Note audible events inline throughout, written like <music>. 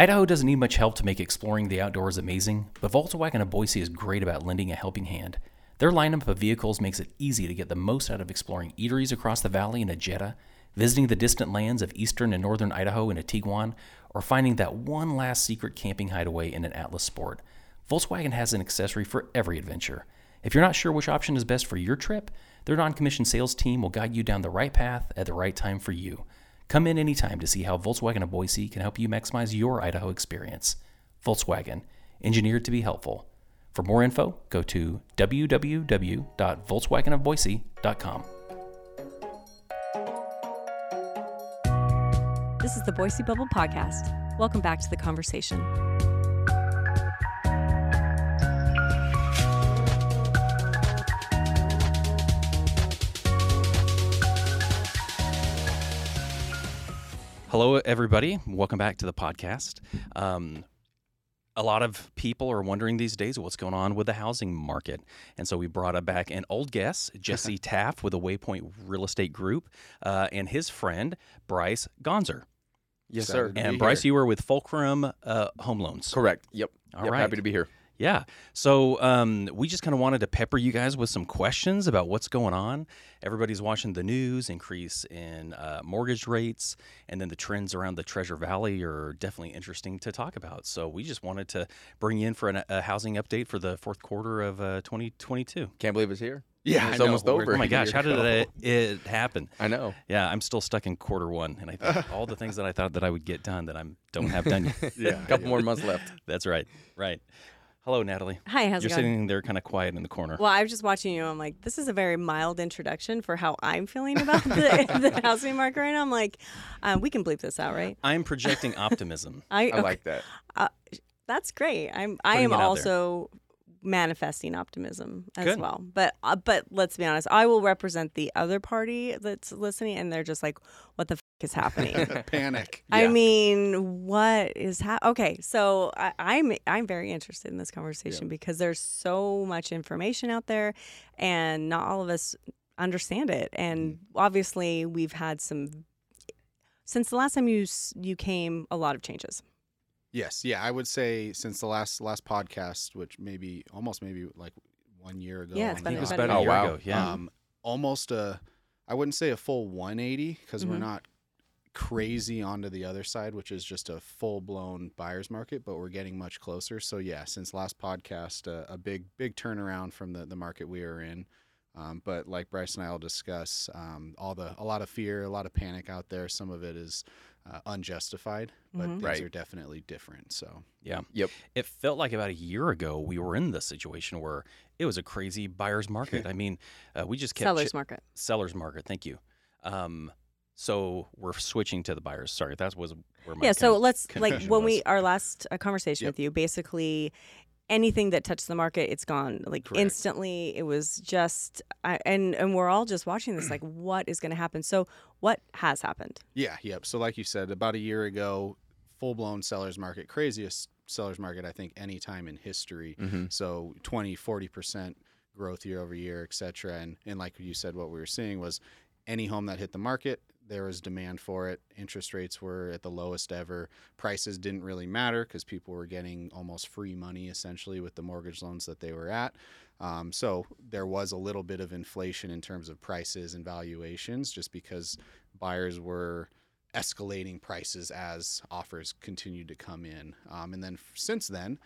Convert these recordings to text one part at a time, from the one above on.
Idaho doesn't need much help to make exploring the outdoors amazing, but Volkswagen of Boise is great about lending a helping hand. Their lineup of vehicles makes it easy to get the most out of exploring eateries across the valley in a Jetta, visiting the distant lands of eastern and northern Idaho in a Tiguan, or finding that one last secret camping hideaway in an Atlas Sport. Volkswagen has an accessory for every adventure. If you're not sure which option is best for your trip, their non commissioned sales team will guide you down the right path at the right time for you. Come in anytime to see how Volkswagen of Boise can help you maximize your Idaho experience. Volkswagen, engineered to be helpful. For more info, go to www.volkswagenofboise.com. This is the Boise Bubble Podcast. Welcome back to the conversation. Hello, everybody. Welcome back to the podcast. Um, a lot of people are wondering these days what's going on with the housing market. And so we brought back an old guest, <laughs> Jesse Taff with the Waypoint Real Estate Group, uh, and his friend, Bryce Gonser. Yes, Excited sir. to be And here. Bryce, you were with Fulcrum uh, Home Loans. Correct. Yep. All yep. right. Happy to be here. Yeah. So um, we just kind of wanted to pepper you guys with some questions about what's going on. Everybody's watching the news, increase in uh, mortgage rates, and then the trends around the Treasure Valley are definitely interesting to talk about. So we just wanted to bring you in for an, a housing update for the fourth quarter of uh, 2022. Can't believe it's here. Yeah, It's almost over. Oh my gosh, how did it, it happen? I know. Yeah, I'm still stuck in quarter one, and I think <laughs> all the things that I thought that I would get done that I don't have done yet. <laughs> Yeah, A <laughs> couple yeah. more months left. That's right. Right. Hello, Natalie. Hi, how's it? You're it going? sitting there kind of quiet in the corner. Well, I was just watching you. I'm like, this is a very mild introduction for how I'm feeling about the, <laughs> the housing market right now. I'm like, uh, we can bleep this out, right? I'm projecting optimism. <laughs> I, I like that. that's great. I'm I am it there. also manifesting optimism as Good. well. But uh, but let's be honest, I will represent the other party that's listening, and they're just like, what the f- is happening? <laughs> Panic. <laughs> I Yeah. mean, what is hap Okay, so I, I'm I'm very interested in this conversation because there's so much information out there, and not all of us understand it. And Mm-hmm. obviously, we've had some since the last time you you came, a lot of changes. Yes, yeah, I would say since the last last podcast, which maybe almost maybe like one year ago. Yeah, it's on been it the was about about a a year. year wow. ago. Yeah. Um, almost a, I wouldn't say a full 180 because we're Mhm. not crazy onto the other side, which is just a full blown buyer's market, but we're getting much closer. So yeah, since last podcast, uh, a big big turnaround from the the market we are in. Um, but like Bryce and I will discuss, um, all the a lot of fear, a lot of panic out there. Some of it is uh, unjustified, but Mhm. things Right. are definitely different. So yeah. Yep. It felt like about a year ago we were in the situation where it was a crazy buyer's market. <laughs> I mean, uh, we just kept Sellers chi- market. sellers market. Thank you. Um, so we're switching to the buyers. Sorry, that was where my Yeah. So let's like confusion when we our last uh, conversation Yep. with you, basically. Anything that touched the market, it's gone like Correct. instantly. It was just, I, and and we're all just watching this, like, <clears throat> what is going to happen? So, what has happened? Yeah, yep. So like you said, about a year ago, full blown sellers market, craziest sellers market I think any time in history. Mm-hmm. So 20, 40% growth year over year, et cetera. And and like you said, what we were seeing was any home that hit the market, there was demand for it. Interest rates were at the lowest ever. Prices didn't really matter because people were getting almost free money essentially with the mortgage loans that they were at. Um, so there was a little bit of inflation in terms of prices and valuations just because buyers were escalating prices as offers continued to come in. Um, and then since then,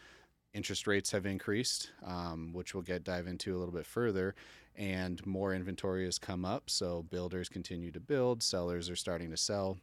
interest rates have increased, um, which we'll get dive into a little bit further, and more inventory has come up. So builders continue to build, sellers are starting to sell,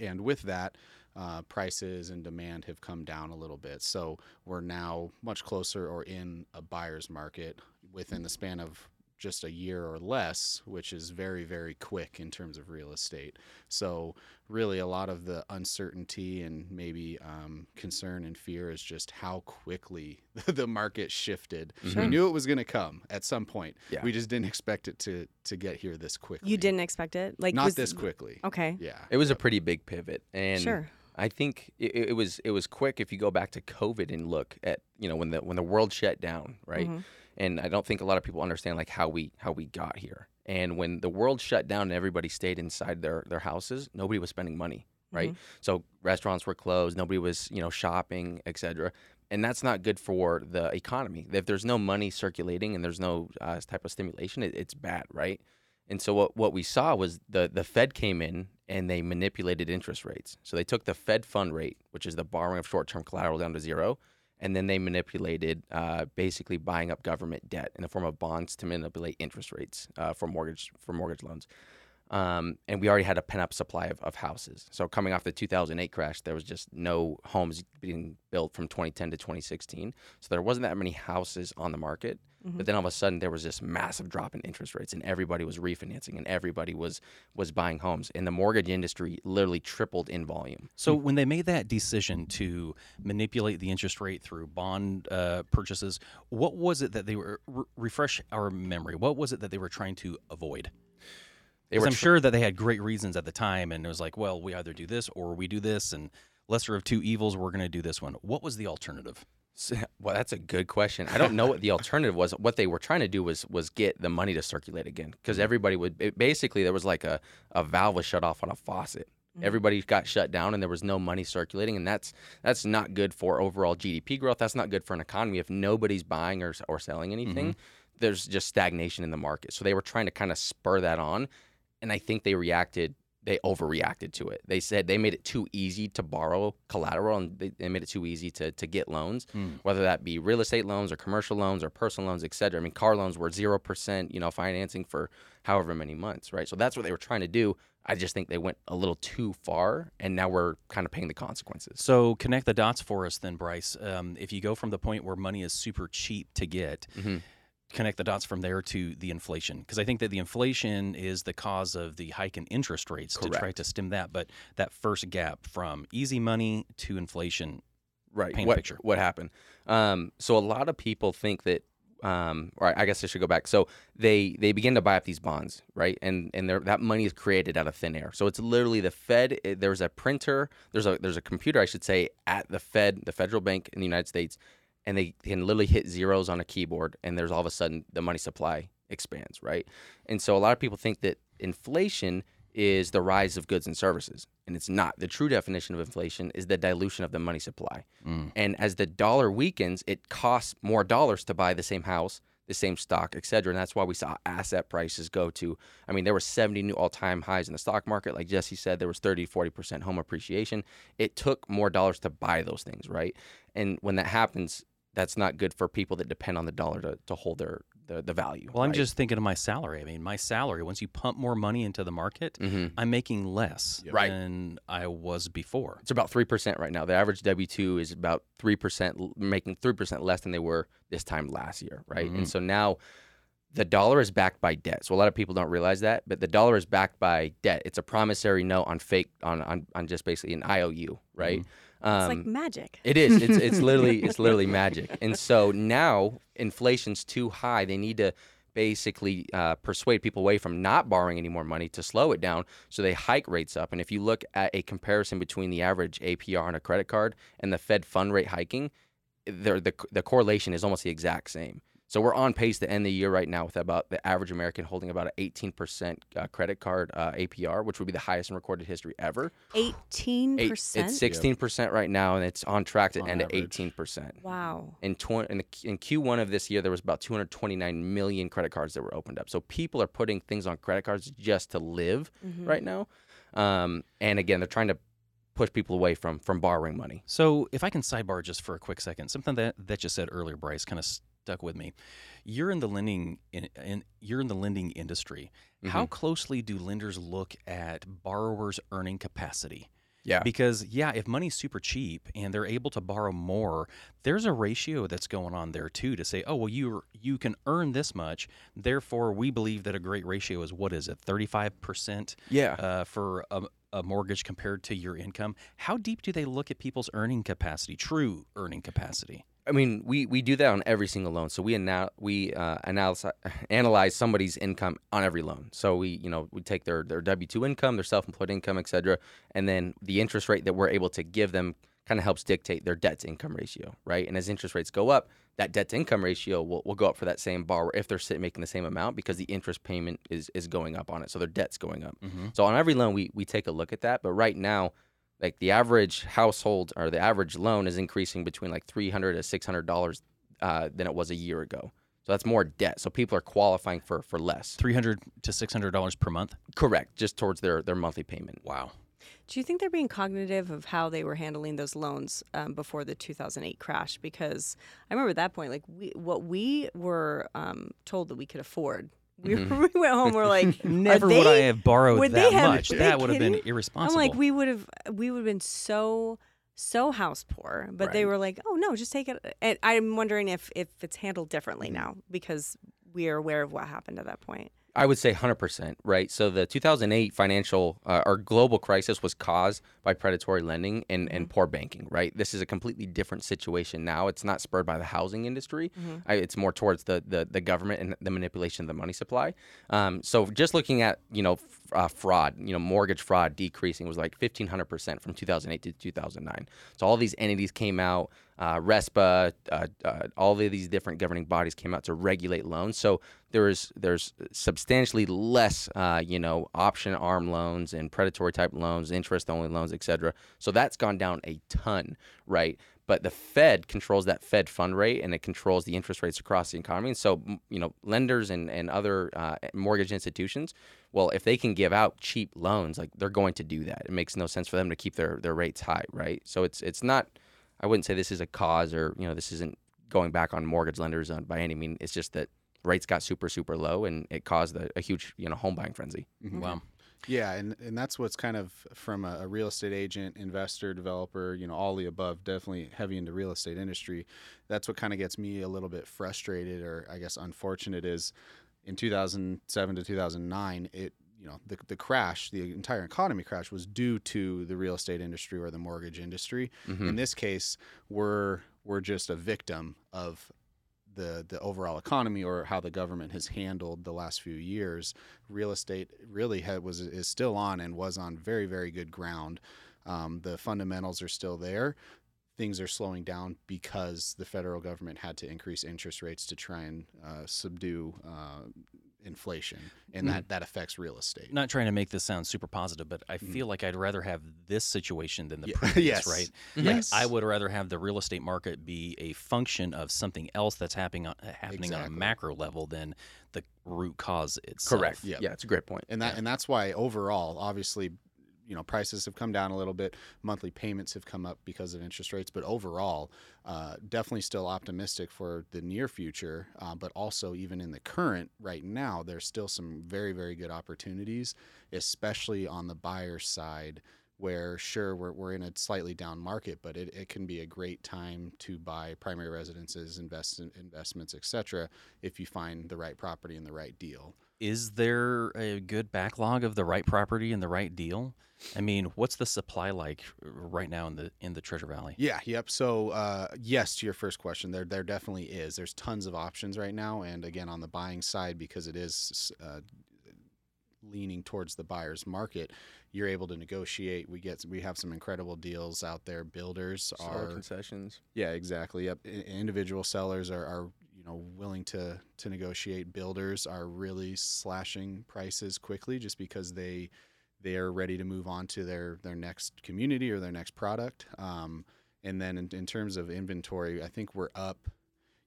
and with that, uh, prices and demand have come down a little bit. So we're now much closer or in a buyer's market within the span of just a year or less, which is very, very quick in terms of real estate. So, really, a lot of the uncertainty and maybe um, concern and fear is just how quickly <laughs> the market shifted. Sure. We knew it was going to come at some point. Yeah. We just didn't expect it to to get here this quickly. You didn't expect it, like not was- this quickly. Okay, Yeah. It was a pretty big pivot, and sure. I think it, it was it was quick. If you go back to COVID and look at you know when the when the world shut down, right? Mhm. And I don't think a lot of people understand like how we how we got here. And when the world shut down and everybody stayed inside their their houses, nobody was spending money. right? So restaurants were closed, nobody was, you know, shopping, etc. And that's not good for the economy. If there's no money circulating and there's no uh, type of stimulation, it, it's bad, right? And so what, what we saw was the the Fed came in and they manipulated interest rates. So they took the Fed fund rate, which is the borrowing of short term collateral, down to zero, and then they manipulated uh, basically buying up government debt in the form of bonds to manipulate interest rates uh, for mortgage for mortgage loans. Um, and we already had a pent up supply of, of houses. So coming off the 2008 crash, there was just no homes being built from 2010 to 2016. So there wasn't that many houses on the market. But then all of a sudden, there was this massive drop in interest rates, and everybody was refinancing, and everybody was was buying homes, and the mortgage industry literally tripled in volume. So when they made that decision to manipulate the interest rate through bond uh, purchases, what was it that they were re- refresh our memory? What was it that they were trying to avoid? Because I'm tr- sure that they had great reasons at the time, and it was like, well, we either do this or we do this, and lesser of two evils, we're going to do this one. What was the alternative? <laughs> Well, that's a good question. I don't know what the alternative was. What they were trying to do was was get the money to circulate again, because mm-hmm. everybody would basically there was like a a valve was shut off on a faucet. Mm-hmm. Everybody got shut down, and there was no money circulating, and that's that's not good for overall GDP growth. That's not good for an economy if nobody's buying or or selling anything. Mm-hmm. There's just stagnation in the market. So they were trying to kind of spur that on, and I think they reacted. They overreacted to it. They said they made it too easy to borrow collateral, and they, they made it too easy to to get loans whether that be real estate loans or commercial loans or personal loans, et cetera. I mean, car loans were zero percent, you know, financing for however many months, right? So that's what they were trying to do. I just think they went a little too far, and now we're kind of paying the consequences. So connect the dots for us, then, Bryce. Um, if you go from the point where money is super cheap to get, Mhm. Connect the dots from there to the inflation, because I think that the inflation is the cause of the hike in interest rates to try to stem that. But that first gap from easy money to inflation, Right. Paint what, picture. What happened? Um, so a lot of people think that, um, or I guess I should go back. So they they begin to buy up these bonds, right? And and that money is created out of thin air. So it's literally the Fed. it- There's a printer. There's a there's a computer, I should say, at the Fed, the federal bank in the United States, and they can literally hit zeros on a keyboard, and there's all of a sudden the money supply expands, right? And so a lot of people think that inflation is the rise of goods and services, and it's not. The true definition of inflation is the dilution of the money supply. Mm. And as the dollar weakens, it costs more dollars to buy the same house, the same stock, et cetera. And that's why we saw asset prices go to, I mean, there were 70 new all time highs in the stock market. Like Jesse said, there was 30 to 40% home appreciation. It took more dollars to buy those things, right? And when that happens, that's not good for people that depend on the dollar to, to hold their the, the value. well, I'm just thinking of my salary. I mean, my salary, once you pump more money into the market, Mhm. I'm making less Right. than I was before. It's about three percent right now. The average W two is about three percent, making three percent less than they were this time last year, right? And so now the dollar is backed by debt. So a lot of people don't realize that, but the dollar is backed by debt. It's a promissory note on fake on on, on just basically an IOU, right? It's like Um, magic. it is. It's it's <laughs> literally it's literally magic. And so now inflation's too high. They need to basically uh, persuade people away from not borrowing any more money to slow it down. So they hike rates up. And if you look at a comparison between the average APR on a credit card and the Fed fund rate hiking, the the, the correlation is almost the exact same. So we're on pace to end the year right now with about the average American holding about an 18% uh, credit card uh, APR, which would be the highest in recorded history ever. 18%? it's 16% right now, and it's on track to On end average. at 18%. Wow. In, tw- in, the, in Q1 of this year, there was about 229 million credit cards that were opened up. So people are putting things on credit cards just to live Mm-hmm. right now. Um, and again, they're trying to push people away from from borrowing money. So, if I can sidebar just for a quick second, something that that you said earlier, Bryce, kind of stuck with me. You're in the lending in, in you're in the lending industry. How closely do lenders look at borrowers' earning capacity? Yeah. Because yeah, if money's super cheap and they're able to borrow more, there's a ratio that's going on there too to say, oh well, you you can earn this much, therefore we believe that a great ratio is what is it, thirty five percent Yeah. uh, for a, a mortgage compared to your income. How deep do they look at people's earning capacity, true earning capacity? I mean, we, we do that on every single loan. So we ana- we uh, analyze <laughs> analyze somebody's income on every loan. So we you know we take their their W two income, their self employed income, et cetera, and then the interest rate that we're able to give them kind of helps dictate their debt to income ratio, right? And as interest rates go up, that debt to income ratio will, will go up for that same borrower if they're making the same amount because the interest payment is is going up on it, so their debt's going up. So on every loan, we we take a look at that. But right now, Like the average household or the average loan is increasing between like three hundred to six hundred dollars uh, than it was a year ago. So that's more debt. So people are qualifying for for less. Three hundred to six hundred dollars per month. Correct, just towards their their monthly payment. Wow. Do you think they're being cognitive of how they were handling those loans um, before the 2008 crash? Because I remember at that point, like we, what we were um, told that we could afford. We, Mhm. <laughs> we went home. We're like, <laughs> Never are would I have borrowed would that they have- much. That <laughs> would have been irresponsible. I'm like, we would have, we would have been so, so house poor. But they were like, oh no, just take it. And I'm wondering if if it's handled differently Mm-hmm. now because we are aware of what happened at that point. I would say 100%, right? So the 2008 financial uh, or global crisis was caused by predatory lending and, and poor banking, right? This is a completely different situation now. It's not spurred by the housing industry. I, it's more towards the, the, the government and the manipulation of the money supply. Um, so just looking at, you know, f- uh, fraud, you know, mortgage fraud decreasing was like 1,500% from 2008 to 2009. So all these entities came out, uh, RESPA, uh, uh, all of these different governing bodies came out to regulate loans. So there's there's substantially less, uh, you know, option arm loans and predatory type loans, interest only loans, et cetera. So that's gone down a ton, right? But the Fed controls that Fed fund rate and it controls the interest rates across the economy. And so, you know, lenders and, and other uh, mortgage institutions, well, if they can give out cheap loans, like they're going to do that. It makes no sense for them to keep their, their rates high, right? So it's it's not, I wouldn't say this is a cause or, you know, this isn't going back on mortgage lenders by any means. It's just that rates got super, super low and it caused a, a huge, you know, home buying frenzy. Mm-hmm. wow. Yeah, and, and that's what's kind of from a, a real estate agent, investor, developer, you know, all the above, definitely heavy into real estate industry. That's what kind of gets me a little bit frustrated or I guess unfortunate is in 2007 to 2009, it you know the, the crash the entire economy crash was due to the real estate industry or the mortgage industry. Mhm. in this case we're we're just a victim of the the overall economy or how the government has handled the last few years. Real estate really had, was is still on and was on very very good ground. Um, the fundamentals are still there. Things are slowing down because the federal government had to increase interest rates to try and uh, subdue uh, inflation and mm-hmm. that that affects real estate Not trying to make this sound super positive, but I mm. feel like I'd rather have this situation than the Yeah. <laughs> previous, Yes. right? Mm-hmm. Yes. Like, I would rather have the real estate market be a function of something else that's happening on, uh, happening on a macro level than the root cause itself. Correct. Yeah. Yeah, it's a great point. and that and that's why overall obviously you know prices have come down a little bit. Monthly payments have come up because of interest rates. But overall uh, definitely still optimistic for the near future. Uh, but also even in the current right now there's still some very very good opportunities especially on the buyer side where sure we're, we're in a slightly down market but it, it can be a great time to buy primary residences invest in investments etc if you find the right property and the right deal Is there a good backlog of the right property and the right deal? I mean, what's the supply like right now in the in the Treasure Valley? Yeah, yep. So, uh, yes, to your first question, there there definitely is. There's tons of options right now, and again, on the buying side, because it is uh, leaning towards the buyer's market, you're able to negotiate. We get we have some incredible deals out there. Builders Seller are concessions. yeah, exactly. Yep. I- individual sellers are, are you know willing to to negotiate. Builders are really slashing prices quickly just because they they are ready to move on to their their next community or their next product. Um, and then in, in terms of inventory, I think we're up.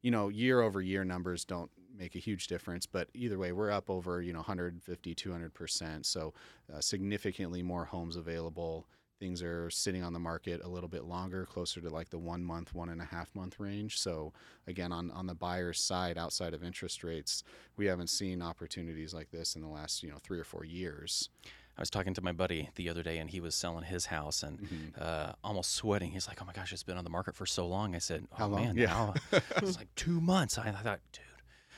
You know, year over year numbers don't make a huge difference, but either way, we're up over you know 150, 200 percent. So uh, significantly more homes available things are sitting on the market a little bit longer, closer to like the one month, one and a half month range. So again, on, on the buyer's side, outside of interest rates, we haven't seen opportunities like this in the last, you know, three or four years. I was talking to my buddy the other day, and he was selling his house and Mm-hmm. uh, almost sweating. He's like, "Oh my gosh, it's been on the market for so long." I said, "Oh How long? man, Yeah. now <laughs> it's like two months." I, I thought, dude.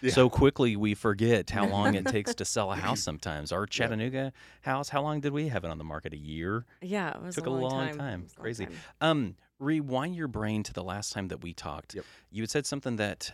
Yeah. So quickly we forget how long it takes to sell a house. <laughs> Sometimes our Chattanooga house, how long did we have it on the market? A year. Yeah, it was Took a long, long time. time. Was long Crazy. time. Um, rewind your brain to the last time that we talked. Yep. You had said something that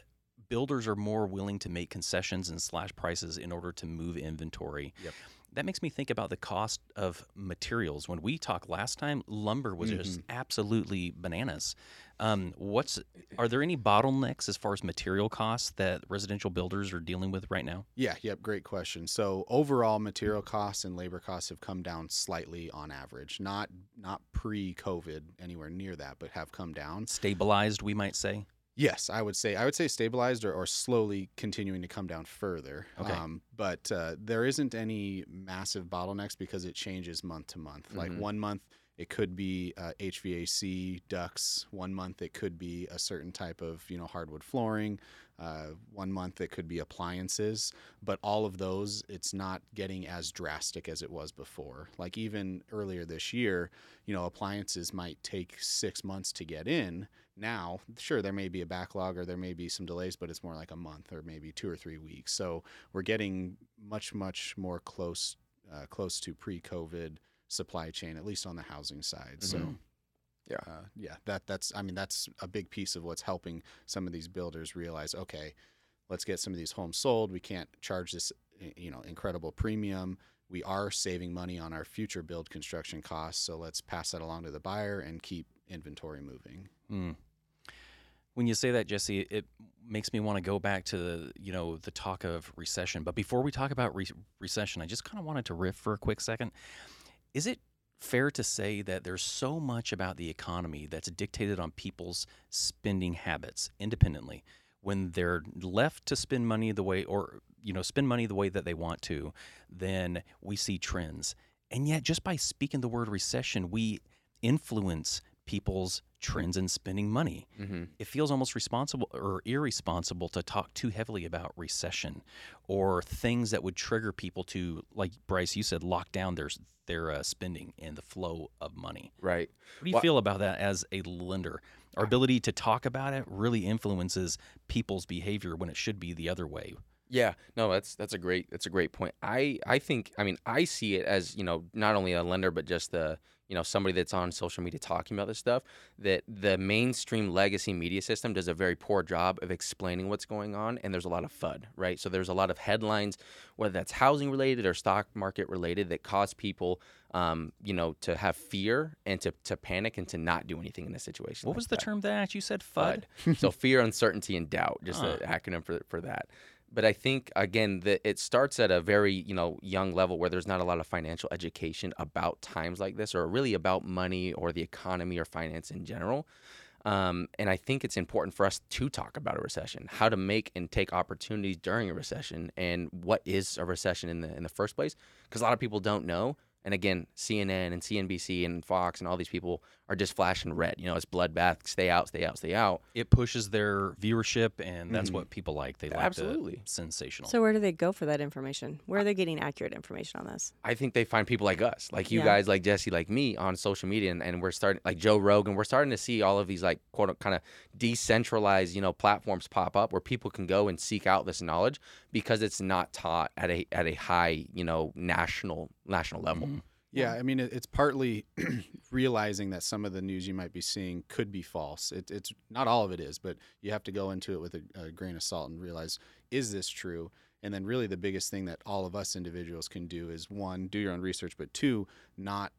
builders are more willing to make concessions and slash prices in order to move inventory. Yep. That makes me think about the cost of materials. When we talked last time, lumber was just absolutely bananas. Um, what's are there any bottlenecks as far as material costs that residential builders are dealing with right now? Yeah, yep, great question. So overall material costs and labor costs have come down slightly on average. Not not pre-COVID anywhere near that, but have come down. Stabilized, we might say. Yes, I would say I would say stabilized or, or slowly continuing to come down further. Okay. Um, but uh, there isn't any massive bottlenecks because it changes month to month. Like Mhm. one month it could be uh, HVAC ducts. One month it could be a certain type of you know hardwood flooring. Uh, one month it could be appliances. But all of those, it's not getting as drastic as it was before. Like even earlier this year, you know, appliances might take six months to get in now sure there may be a backlog or there may be some delays but it's more like a month or maybe two or three weeks so we're getting much much more close uh, close to pre-covid supply chain at least on the housing side so Mhm. Yeah. uh, yeah that that's i mean that's a big piece of what's helping some of these builders realize okay let's get some of these homes sold we can't charge this you know incredible premium we are saving money on our future build construction costs so let's pass that along to the buyer and keep inventory moving Hmm. When you say that, Jesse, it makes me want to go back to the, you know the talk of recession. But before we talk about re- recession, I just kind of wanted to riff for a quick second. Is it fair to say that there's so much about the economy that's dictated on people's spending habits independently? When they're left to spend money the way, or you know, spend money the way that they want to, then we see trends. And yet, just by speaking the word recession, we influence people's trends in spending money. Mm-hmm. It feels almost responsible or irresponsible to talk too heavily about recession or things that would trigger people to, like Bryce, you said, lock down their their uh, spending and the flow of money. Right. What do you Well- feel about that as a lender? Our ability to talk about it really influences people's behavior when it should be the other way. Yeah, no, that's that's a great that's a great point. I I think I mean I see it as you know not only a lender but just the you know somebody that's on social media talking about this stuff that the mainstream legacy media system does a very poor job of explaining what's going on and there's a lot of fud right so there's a lot of headlines whether that's housing related or stock market related that cause people um, you know to have fear and to, to panic and to not do anything in this situation What like was the that. term that you said? FUD. FUD. so fear, uncertainty, and doubt, just Huh. an acronym for for that. But I think again that it starts at a very you know young level where there's not a lot of financial education about times like this, or really about money or the economy or finance in general. Um, and I think it's important for us to talk about a recession, how to make and take opportunities during a recession, and what is a recession in the in the first place. Because a lot of people don't know. And again, CNN and CNBC and Fox and all these people are just flashing red. You know, it's bloodbath. Stay out, stay out, stay out. It pushes their viewership, and that's Mhm. what people like. They like Absolutely. the sensational. So where do they go for that information? Where are they getting accurate information on this? I think they find people like us, like you Yeah. guys, like Jesse, like me on social media, and, and we're starting, like Joe Rogan, we're starting to see all of these like quote kind of decentralized, you know, platforms pop up where people can go and seek out this knowledge because it's not taught at a at a high, you know, national national level. Mhm. Yeah, I mean, it's partly <clears throat> realizing that some of the news you might be seeing could be false. It, it's not all of it is, but you have to go into it with a, a grain of salt and realize is this true? And then, really, the biggest thing that all of us individuals can do is one, do your own research, but two, not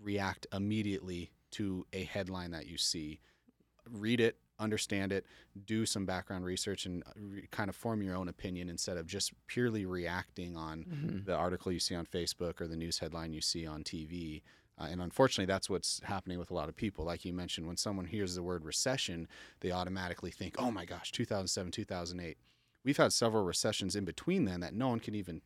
react immediately to a headline that you see. Read it, understand it, do some background research, and uh, re- kind of form your own opinion instead of just purely reacting on Mhm. the article you see on Facebook or the news headline you see on TV. Uh, and unfortunately, that's what's happening with a lot of people. Like you mentioned, when someone hears the word recession, they automatically think, oh my gosh, 2007, 2008. We've had several recessions in between then that no one can even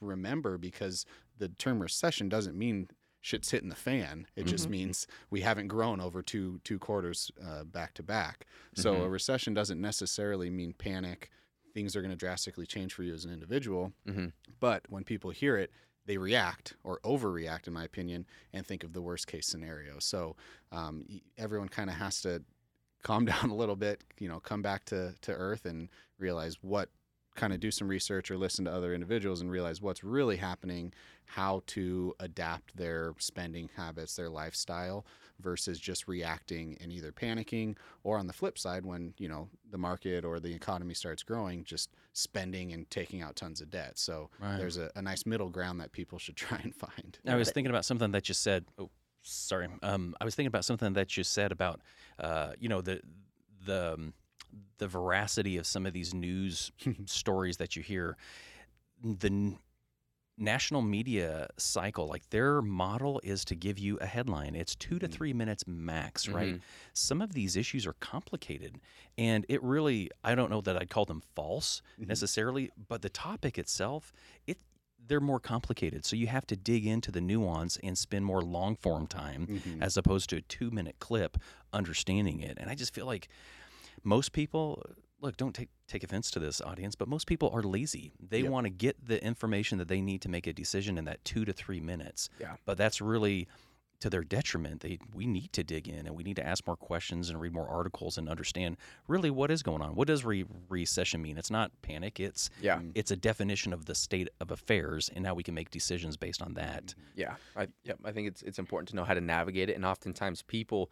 remember because the term recession doesn't mean shit's hitting the fan. It just Mhm. means we haven't grown over two two quarters uh, back to back. So Mhm. a recession doesn't necessarily mean panic. Things are going to drastically change for you as an individual. Mhm. But when people hear it, they react or overreact, in my opinion, and think of the worst case scenario. So um, everyone kind of has to calm <laughs> down a little bit, you know, come back to, to earth and realize what kind of do some research or listen to other individuals and realize what's really happening, how to adapt their spending habits, their lifestyle versus just reacting and either panicking or on the flip side when, you know, the market or the economy starts growing, just spending and taking out tons of debt. So Right. there's a, a nice middle ground that people should <laughs> try and find. I was thinking about something that you said. Oh, sorry. Um, I was thinking about something that you said about, uh, you know, the the um, the veracity of some of these news <laughs> stories that you hear. The n- national media cycle, like their model is to give you a headline. It's two to mm. three minutes max, right? Mm-hmm. Some of these issues are complicated, and it really, I don't know that I'd call them false mm-hmm. necessarily, but the topic itself, it they're more complicated. So you have to dig into the nuance and spend more long form time Mm-hmm. as opposed to a two minute clip understanding it. And I just feel like most people look don't take take offense to this audience but most people are lazy. They Yep. want to get the information that they need to make a decision in that two to three minutes. Yeah. but that's really to their detriment. They we need to dig in and we need to ask more questions and read more articles and understand really what is going on. What does re- recession mean? It's not panic. It's Yeah. Mm. it's a definition of the state of affairs and how we can make decisions based on that. Mm-hmm. Yeah, I yep, I think it's it's important to know how to navigate it, and oftentimes people,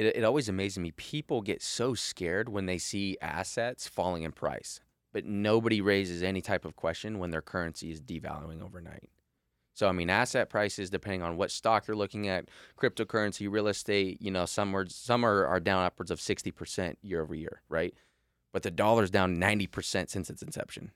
it it always amazes me. People get so scared when they see assets falling in price, but nobody raises any type of question when their currency is devaluing overnight. So I mean, asset prices, depending on what stock you're looking at, cryptocurrency, real estate, you know, some are some are, are down upwards of sixty percent year over year, right? But the dollar's down ninety percent since its inception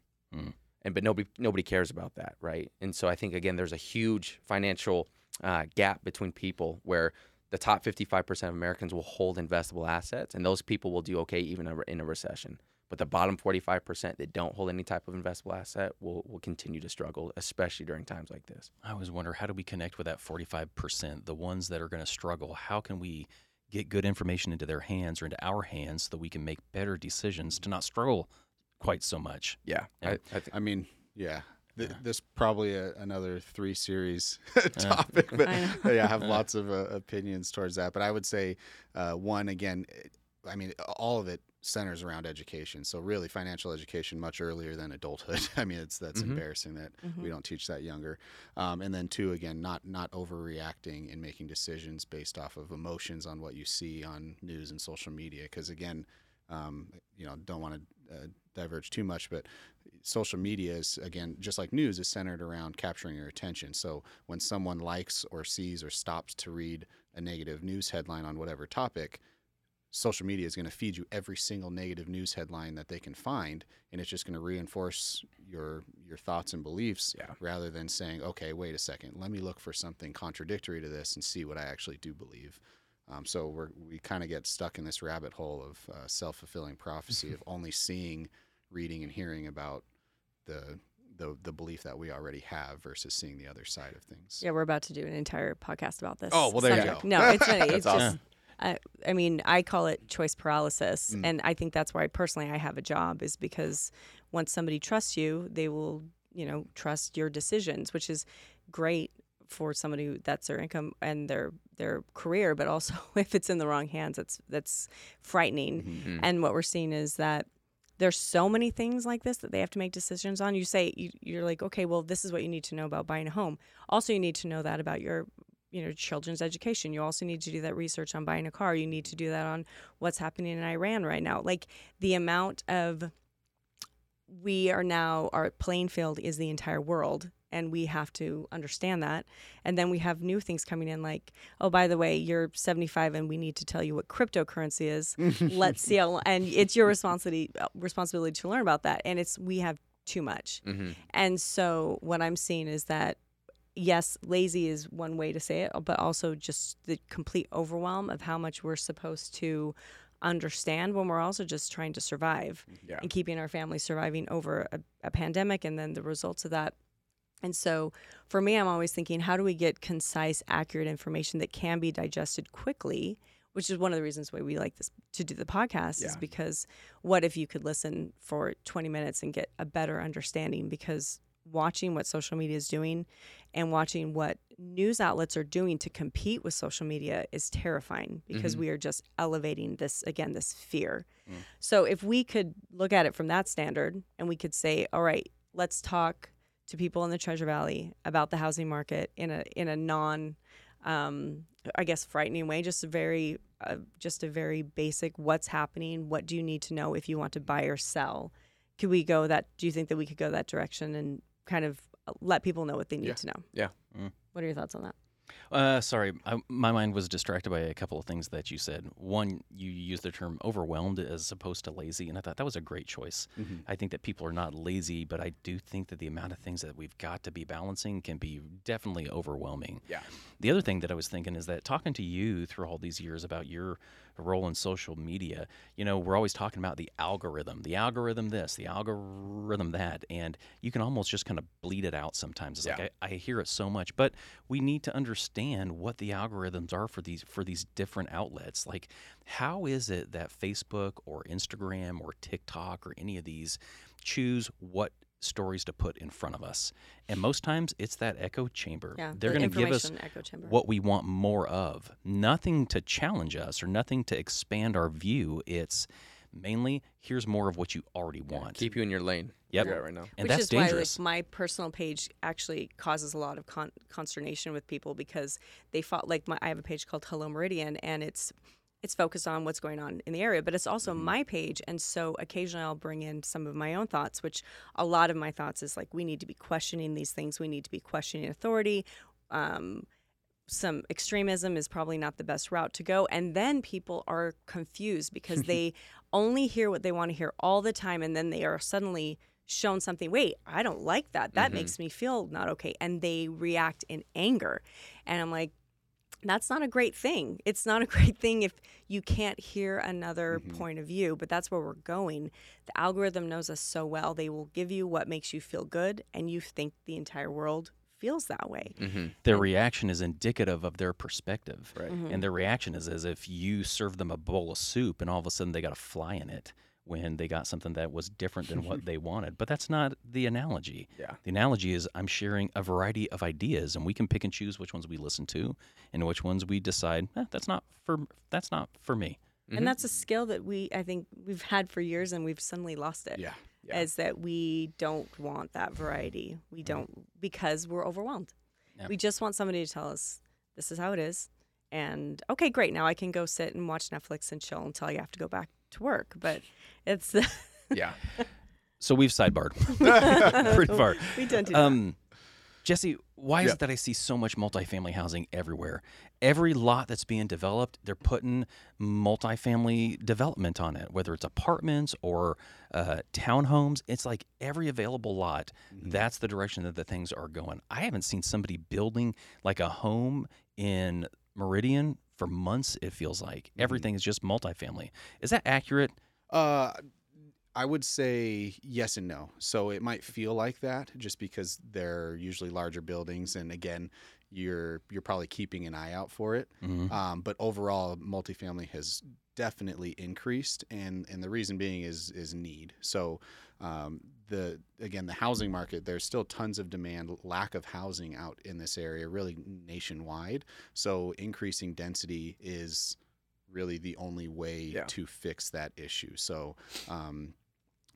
and but nobody nobody cares about that, right? And so I think again, there's a huge financial uh, gap between people where the top 55% of Americans will hold investable assets, and those people will do okay even in a- recession. But the bottom 45% that don't hold any type of investable asset will will continue to struggle, especially during times like this. I always wonder how do we connect with that 45%, the ones that are going to struggle? How can we get good information into their hands or into our hands so that we can make better decisions to not struggle quite so much? Yeah, Yeah. I, I think I mean, yeah. Th- This probably a, another three series <laughs> <laughs> topic, but <laughs> I yeah, I have lots of uh, opinions towards that. But I would say uh, one again. I mean, all of it centers around education. So really, financial education much earlier than adulthood. I mean, it's that's Mhm. embarrassing that we don't teach that younger. Um, and then two, again, not not overreacting and making decisions based off of emotions on what you see on news and social media. Because again, um, you know, don't want to uh, diverge too much, but social media is again just like news is centered around capturing your attention. So when someone likes or sees or stops to read a negative news headline on whatever topic, social media is going to feed you every single negative news headline that they can find and it's just going to reinforce your your thoughts and beliefs Yeah. rather than saying okay wait a second let me look for something contradictory to this and see what i actually do believe um, so we're, we kind of get stuck in this rabbit hole of uh, self-fulfilling prophecy <laughs> of only seeing reading and hearing about the, the the belief that we already have versus seeing the other side of things Yeah, we're about to do an entire podcast about this. Oh, well, there you go. No, it's <laughs> funny. It's awesome. just. I, I mean, I call it choice paralysis, Mm. and I think that's why personally I have a job is because once somebody trusts you, they will, you know, trust your decisions, which is great for somebody who that's their income and their their career, but also <laughs> if it's in the wrong hands, that's that's frightening. Mhm. And what we're seeing is that there's so many things like this that they have to make decisions on. You say you, you're like, okay, well, this is what you need to know about buying a home. Also, you need to know that about your, you know, children's education. You also need to do that research on buying a car. You need to do that on what's happening in Iran right now. Like the amount of we are now our playing field is the entire world and we have to understand that. And then we have new things coming in like oh by the way you're 75 and we need to tell you what cryptocurrency is. <laughs> Let's see how and it's your responsibility responsibility to learn about that. And it's we have too much. Hmm and so what i'm seeing is that yes lazy is one way to say it but also just the complete overwhelm of how much we're supposed to understand when we're also just trying to survive Yeah. and keeping our family surviving over a, a pandemic and then the results of that and so for me i'm always thinking how do we get concise accurate information that can be digested quickly which is one of the reasons why we like this to do the podcast is because what if you could listen for 20 minutes and get a better understanding because watching what social media is doing and watching what news outlets are doing to compete with social media is terrifying because Mhm. we are just elevating this again this fear. So if we could look at it from that standard and we could say, all right, let's talk to people in the Treasure Valley about the housing market in a in a non um, I guess frightening way, just a very uh, just a very basic what's happening, what do you need to know if you want to buy or sell? Could we go that do you think that we could go that direction and kind of let people know what they need Yeah. to know? Yeah. Mm. What are your thoughts on that? Uh, sorry, I, my mind was distracted by a couple of things that you said. One, you used the term overwhelmed as opposed to lazy, and I thought that was a great choice. Mhm. I think that people are not lazy, but I do think that the amount of things that we've got to be balancing can be definitely overwhelming. Yeah. The other thing that I was thinking is that talking to you through all these years about your role in social media, you know, we're always talking about the algorithm, the algorithm this, the algorithm that, and you can almost just kind of bleed it out sometimes. It's Yeah. like I, I hear it so much, but we need to understand what the algorithms are for these for these different outlets. Like, how is it that Facebook or Instagram or TikTok or any of these choose what stories to put in front of us? And most times it's that echo chamber. Yeah, They're the going to give us echo chamber. what we want more of. Nothing to challenge us or nothing to expand our view. It's mainly here's more of what you already want. Keep you in your lane. Yep. Where you're right now. and Which that's is dangerous. why, like, my personal page actually causes a lot of con- consternation with people because they fought like my, I have a page called Hello Meridian, and it's it's focused on what's going on in the area, but it's also Mm-hmm. my page, and so occasionally I'll bring in some of my own thoughts. Which a lot of my thoughts is like we need to be questioning these things. We need to be questioning authority. Um, some extremism is probably not the best route to go. And then people are confused because <laughs> they only hear what they want to hear all the time. And then they are suddenly shown something. Wait, I don't like that. That Mhm. makes me feel not okay. And they react in anger. And I'm like, that's not a great thing. It's not a <laughs> great thing if you can't hear another Mhm. point of view, but that's where we're going. The algorithm knows us so well. They will give you what makes you feel good, and you think the entire world feels that way. Mm-hmm. their reaction is indicative of their perspective. Right. Mhm. And their reaction is as if you serve them a bowl of soup and all of a sudden they got a fly in it when they got something that was different than what <laughs> they wanted. But that's not the analogy. Yeah. The analogy is I'm sharing a variety of ideas and we can pick and choose which ones we listen to and which ones we decide eh, that's not for that's not for me. Mhm. And that's a skill that we, I think, we've had for years, and we've suddenly lost it. Yeah. Yeah. Is that we don't want that variety. We don't because we're overwhelmed. Yeah. We just want somebody to tell us this is how it is, and okay, great. Now I can go sit and watch Netflix and chill until I have to go back to work. But <laughs> it's <laughs> yeah. So we've sidebarred <laughs> pretty far. we tend to. do that. Um, Jesse, why is Yeah. it that I see so much multifamily housing everywhere? Every lot that's being developed, they're putting multifamily development on it, whether it's apartments or uh, townhomes. It's like every available lot, Mm-hmm. that's the direction that the things are going. I haven't seen somebody building like a home in Meridian for months, it feels like. Mm-hmm. Everything is just multifamily. Is that accurate? Uh, I would say yes and no. So it might feel like that just because they're usually larger buildings, and again, you're you're probably keeping an eye out for it. Mhm. Um, but overall, multifamily has definitely increased, and and the reason being is is need. So um, the again the housing market, there's still tons of demand, lack of housing out in this area, really nationwide. So increasing density is really the only way Yeah. to fix that issue. So. Um,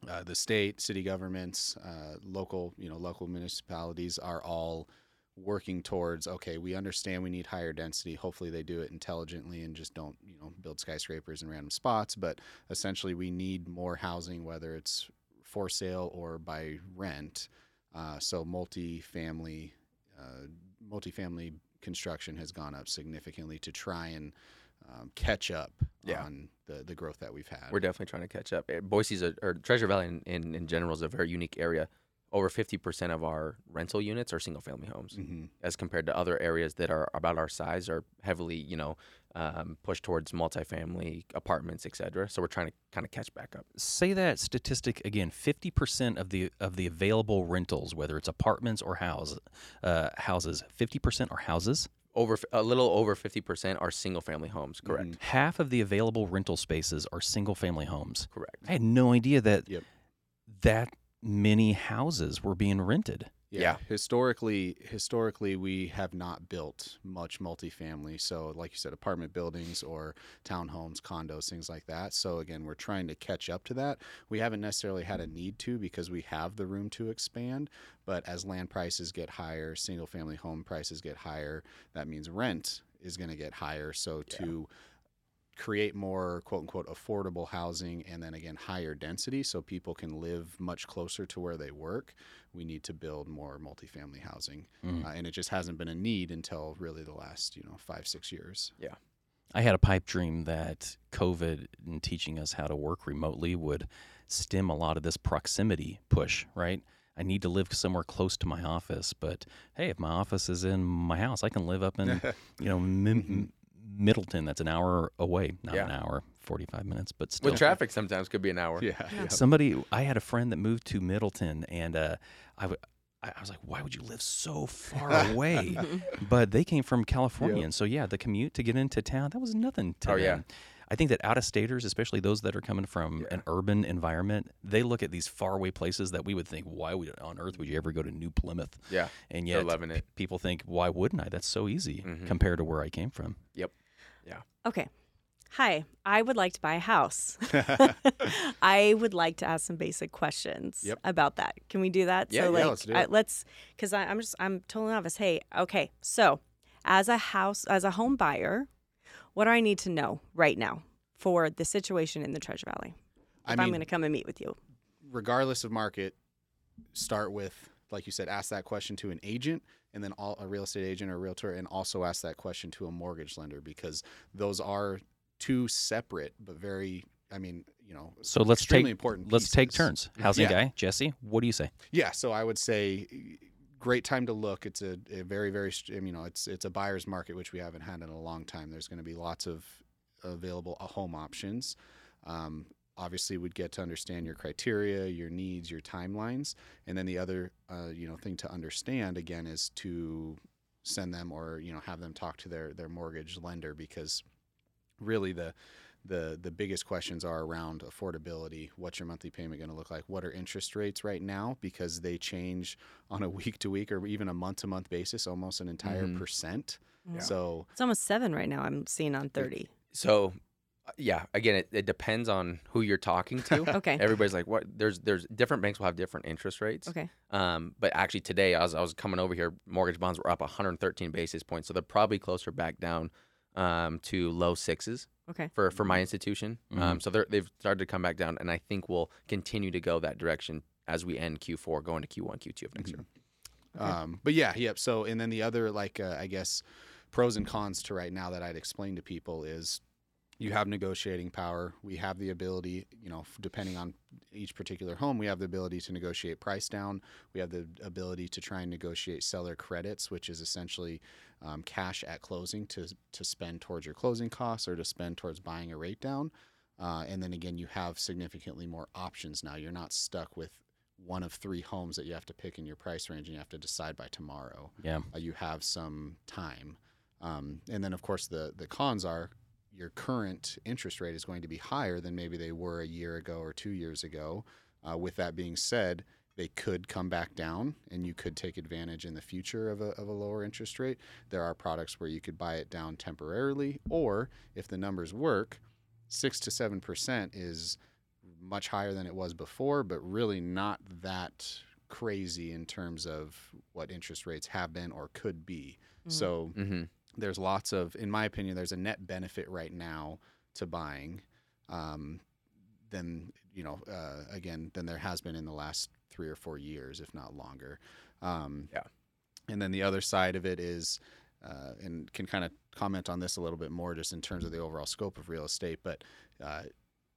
uh, the state, city governments, uh, local, you know, local municipalities are all working towards okay we understand we need higher density hopefully they do it intelligently and just don't you know build skyscrapers in random spots but essentially we need more housing whether it's for sale or by rent uh, so multi-family uh, multifamily construction has gone up significantly to try and um, catch up Yeah. on the, the growth that we've had We're definitely trying to catch up. Eh, Boise's a, or Treasure Valley in, in, in general is a very unique area. Over 50% of our rental units are single family homes hmm as compared to other areas that are about our size are heavily, you know, um, pushed towards multifamily apartments, et cetera. So we're trying to kind of catch back up. say that statistic again 50% of the of the available rentals whether it's apartments or house uh, houses 50% are houses Over a little over 50% are single family homes, correct? Mhm. half of the available rental spaces are single family homes Correct. i had no idea that Yep. that many houses were being rented Yeah. Historically, historically, we have not built much multifamily. So, like you said, apartment buildings or townhomes, condos, things like that. So, again, we're trying to catch up to that. We haven't necessarily had a need to because we have the room to expand. But as land prices get higher, single family home prices get higher, that means rent is going to get higher. So, to create more quote unquote affordable housing and then again higher density so people can live much closer to where they work we need to build more multifamily housing Mm. uh, and it just hasn't been a need until really the last you know five six years yeah I had a pipe dream that COVID and teaching us how to work remotely would stem a lot of this proximity push, right? I need to live somewhere close to my office, but hey, if my office is in my house, I can live up in, <laughs> you know, Mhm. Middleton. That's an hour away, not an hour, 45 minutes, but still. With traffic, sometimes could be an hour. yeah, Yeah. yeah. Somebody, I had a friend that moved to Middleton, and uh, I, w- I I was like, why would you live so far <laughs> away? <laughs> but they came from California, Yep. and so yeah, the commute to get into town that was nothing to Oh, yeah. I think that out of staters, especially those that are coming from an urban environment, they look at these faraway places that we would think, why would on earth would you ever go to New Plymouth? Yeah. And They're yet, loving it. people think, why wouldn't I? That's so easy Mhm. compared to where I came from. Okay. Hi, I would like to buy a house. <laughs> <laughs> I would like to ask some basic questions Yep. about that. Can we do that? Yeah, so yeah, like let's do I- it. let's cuz I'm just I'm totally novice. Hey, okay. So, as a house as a home buyer, what do I need to know right now for the situation in the Treasure Valley? I If I'm going to come and meet with you. regardless of market, start with, like you said, ask that question to an agent and then all, a real estate agent or realtor, and also ask that question to a mortgage lender because those are two separate but very, I mean, you know, So let's take important. let's take turns. Housing Yeah. guy, Jesse, what do you say? Yeah, so I would say great time to look. It's a, a very very you know it's it's a buyer's market which we haven't had in a long time. There's going to be lots of available uh, home options. Um, obviously, we'd get to understand your criteria, your needs, your timelines, and then the other uh, you know thing to understand again is to send them or you know have them talk to their their mortgage lender because really the the the biggest questions are around affordability. What's your monthly payment going to look like? What are interest rates right now? Because they change <laughs> on a week to week or even a month to month basis, almost an entire Mhm. percent. Yeah. So It's almost 7 right now. I'm seeing on 30. So, yeah, again, it, it depends on who you're talking to. <laughs> Okay. Everybody's like, what? There's there's different banks will have different interest rates. Okay. Um, but actually today, I was I was coming over here. Mortgage bonds were up 113 basis points, so they're probably closer back down um, to low sixes Okay. for for my institution. Mhm. Um, so they're, they've started to come back down, and I think we'll continue to go that direction as we end Q4, going to Q1, Q2 of next year. Okay. Um, but yeah, yep. So and then the other like uh, I guess pros and cons to right now that I'd explain to people is you have negotiating power. We have the ability, you know, depending on each particular home, we have the ability to negotiate price down. We have the ability to try and negotiate seller credits, which is essentially um, cash at closing to to spend towards your closing costs or to spend towards buying a rate down. Uh, and then again, you have significantly more options now. You're not stuck with one of three homes that you have to pick in your price range and you have to decide by tomorrow. Yeah. Uh, you have some time. Um, and then, of course, the, the cons are your current interest rate is going to be higher than maybe they were a year ago or two years ago. Uh, with that being said, they could come back down and you could take advantage in the future of a, of a lower interest rate. There are products where you could buy it down temporarily, or if the numbers work, six to seven percent is much higher than it was before, but really not that crazy in terms of what interest rates have been or could be. Mhm. So Mm-hmm. There's lots of, in my opinion, there's a net benefit right now to buying. Um, than you know, uh, again, than there has been in the last three or four years, if not longer. Um, Yeah. And then the other side of it is, uh, and can kind of comment on this a little bit more, just in terms of the overall scope of real estate, but. Uh,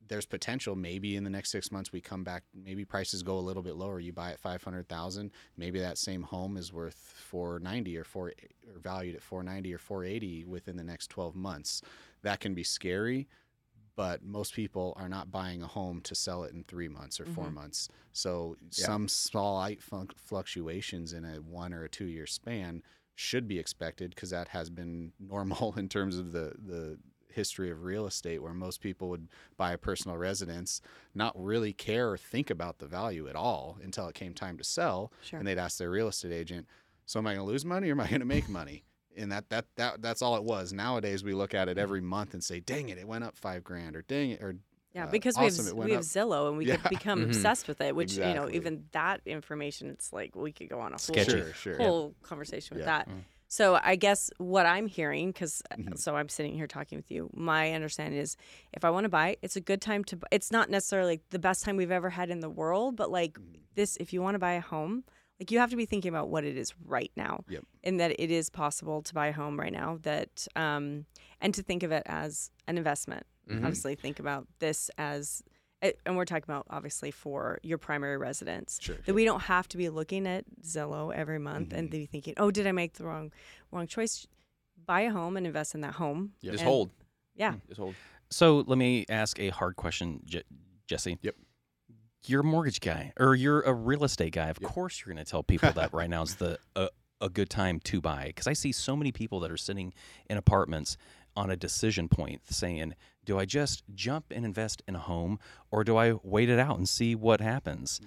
there's potential maybe in the next six months we come back maybe prices go a little bit lower you buy at 500000 maybe that same home is worth 490 or 4 or valued at 490 or 480 within the next 12 months that can be scary but most people are not buying a home to sell it in three months or 4 Mhm. months so Yeah. some slight fluctuations in a one or a two year span should be expected because that has been <laughs> normal in terms of the the history of real estate where most people would buy a personal residence, not really care or think about the value at all until it came time to sell, Sure. and they'd ask their real estate agent, "So am I going to lose money or am I going to make money?" <laughs> And that that that that's all it was. Nowadays we look at it every month and say, "Dang it, it went up five grand," or "Dang it," or Yeah, uh, because awesome, we have we have up. Zillow and we <laughs> Yeah. could become Mhm. obsessed with it. Which you know, even that information, it's like we could go on a whole, Sure, sure. whole conversation with Yeah. that. Mm. So I guess what I'm hearing, because Mhm. so I'm sitting here talking with you, my understanding is if I want to buy, it's a good time to. It's not necessarily the best time we've ever had in the world, but like Mhm. this, if you want to buy a home, like you have to be thinking about what it is right now, Yep. and that it is possible to buy a home right now. That um, and to think of it as an investment. Mhm. Obviously, think about this as. And we're talking about obviously for your primary residence Sure. that we don't have to be looking at Zillow every month and Mhm. be thinking, "Oh, did I make the wrong wrong choice?" Buy a home and invest in that home. Yep. Just And- hold. Yeah. Just hold. So let me ask a hard question, Je- Jesse. Yep. You're a mortgage guy, or you're a real estate guy. Of Yep. course, you're going to tell people that right now is the a, a good time to buy. Because I see so many people that are sitting in apartments on a decision point, saying, "Do I just jump and invest in a home, or do I wait it out and see what happens?"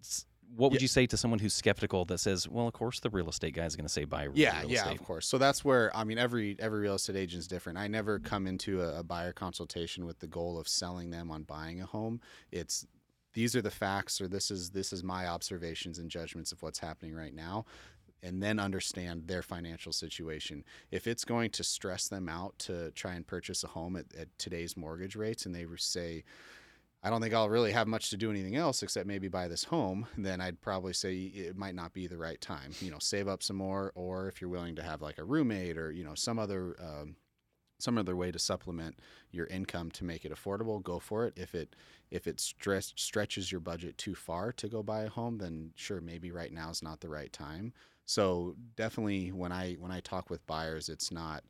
S- What would Yeah. you say to someone who's skeptical that says, "Well, of course, the real estate guy is going to say buy real yeah yeah estate"? of course so that's where i mean every every real estate agent is different i never come into a, a buyer consultation with the goal of selling them on buying a home it's these are the facts or this is this is my observations and judgments of what's happening right now and then understand their financial situation if it's going to stress them out to try and purchase a home at, at today's mortgage rates and they say I don't think I'll really have much to do anything else except maybe buy this home, then I'd probably say it might not be the right time. You know, save up some more, or if you're willing to have like a roommate or you know some other um, some other way to supplement your income to make it affordable, go for it. If it if it stress, stretches your budget too far to go buy a home, then sure, maybe right now is not the right time. So definitely, when I when I talk with buyers, it's not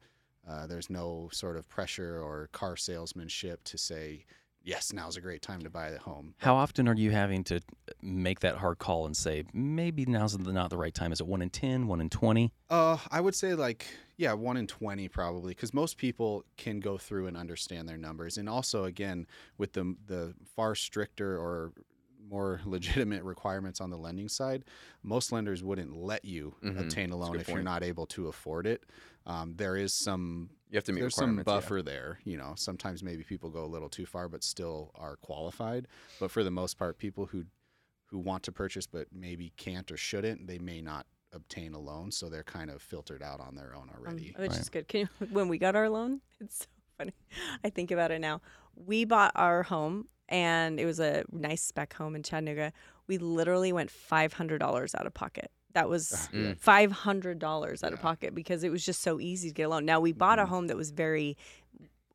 uh, there's no sort of pressure or car salesmanship to say yes, now's a great time to buy the home. How often are you having to make that hard call and say maybe now's not the right time? Is it one in ten, one in twenty? Uh, I would say like yeah, one in twenty probably, because most people can go through and understand their numbers, and also again with the the far stricter or more <laughs> legitimate requirements on the lending side, most lenders wouldn't let you Mhm. obtain a That's a loan good if you're not able to afford it. Um, there is some You have to meet there's some requirements, yeah. buffer there. You know, sometimes maybe people go a little too far, but still are qualified. But for the most part, people who who want to purchase but maybe can't or shouldn't, they may not obtain a loan, so they're kind of filtered out on their own Um, already. which Right. is good. Can you, when we got our loan, <laughs> it's so funny. I think about it now. We bought our home, and it was a nice spec home in Chattanooga. We literally went five hundred dollars out of pocket. That was Mm. five hundred dollars out of pocket because it was just so easy to get a loan. Now we bought a Mhm. home that was very.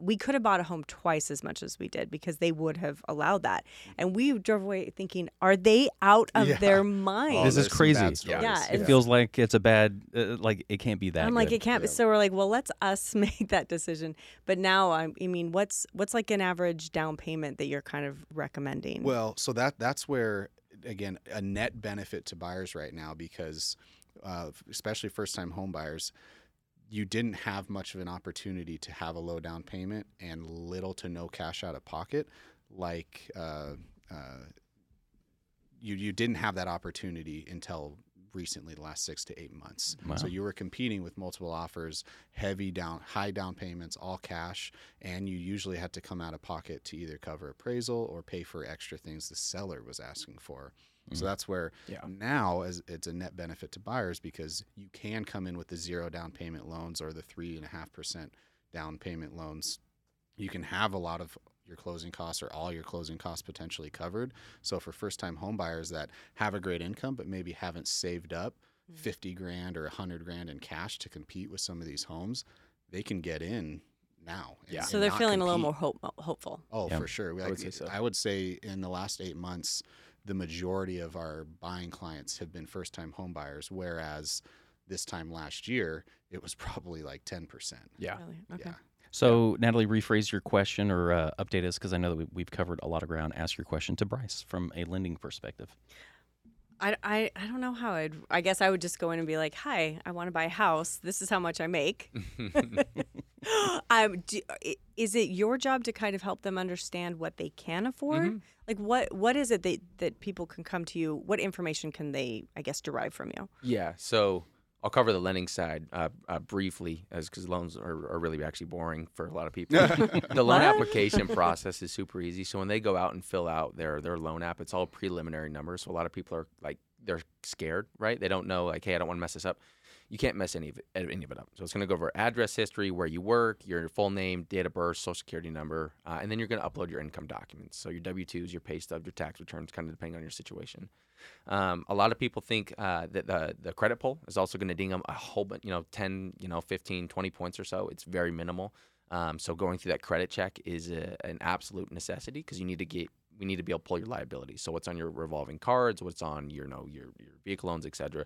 We could have bought a home twice as much as we did because they would have allowed that, and we drove away thinking, "Are they out of Yeah. their <laughs> Oh, mind?" This is crazy. bad stories. Yeah, It feels like it's a bad, uh, like it can't be that. I'm like it can't be. Yeah. So we're like, well, let's us <laughs> make that decision. But now, I'm, I mean, what's what's like an average down payment that you're kind of recommending? Well, so that that's where again a net benefit to buyers right now because uh, especially first time home buyers you didn't have much of an opportunity to have a low down payment and little to no cash out of pocket like uh, uh, you you didn't have that opportunity until recently the last six to eight months Wow. so you were competing with multiple offers heavy down high down payments all cash and you usually had to come out of pocket to either cover appraisal or pay for extra things the seller was asking for so Mhm. that's where Yeah. now as it's a net benefit to buyers because you can come in with the zero down payment loans or the three and a half percent down payment loans you can have a lot of your closing costs or all your closing costs potentially covered so for first time home buyers that have a great income but maybe haven't saved up Mhm. 50 grand or 100 grand in cash to compete with some of these homes they can get in now and- Yeah. so they're not feeling a little more hope, hopeful. Oh, Yeah. for sure. I would say so. I would say in the last eight months, the majority of our buying clients have been first time home buyers, whereas this time last year, it was <laughs> probably like 10%. Yeah. Really? Okay. Yeah. So, Natalie, rephrase your question or uh, update us because I know that we, we've covered a lot of ground. Ask your question to Bryce from a lending perspective. I, I, I don't know how I'd. I guess I would just go in and be like, "Hi, I want to buy a house. This is how much I make." <laughs> <gasps> um, do, is it your job to kind of help them understand what they can afford? Mm-hmm. Like what what is it that that people can come to you? What information can they, I guess, derive from you? Yeah. So I'll cover the lending side uh, uh, briefly, as because loans are, are really actually boring for a lot of people. <laughs> the loan What? application process is super easy. So when they go out and fill out their their loan app, it's all preliminary numbers. So a lot of people are like they're scared, right? They don't know like, hey, I don't want to mess this up. You can't mess any of it any of it up. So it's going to go over address history, where you work, your full name, date of birth, social security number, uh, and then you're going to upload your income documents. So your W twos, your pay stubs, your tax returns, kind of depending on your situation. Um, a lot of people think uh, that the, the credit pull is also going to ding them a whole bunch, you know, 10, you know, 15, 20 points or so. It's very minimal. Um, so going through that credit check is a, an absolute necessity because you need to get, we need to be able to pull your liabilities. So what's on your revolving cards, what's on your, you know, your, your vehicle loans, et cetera.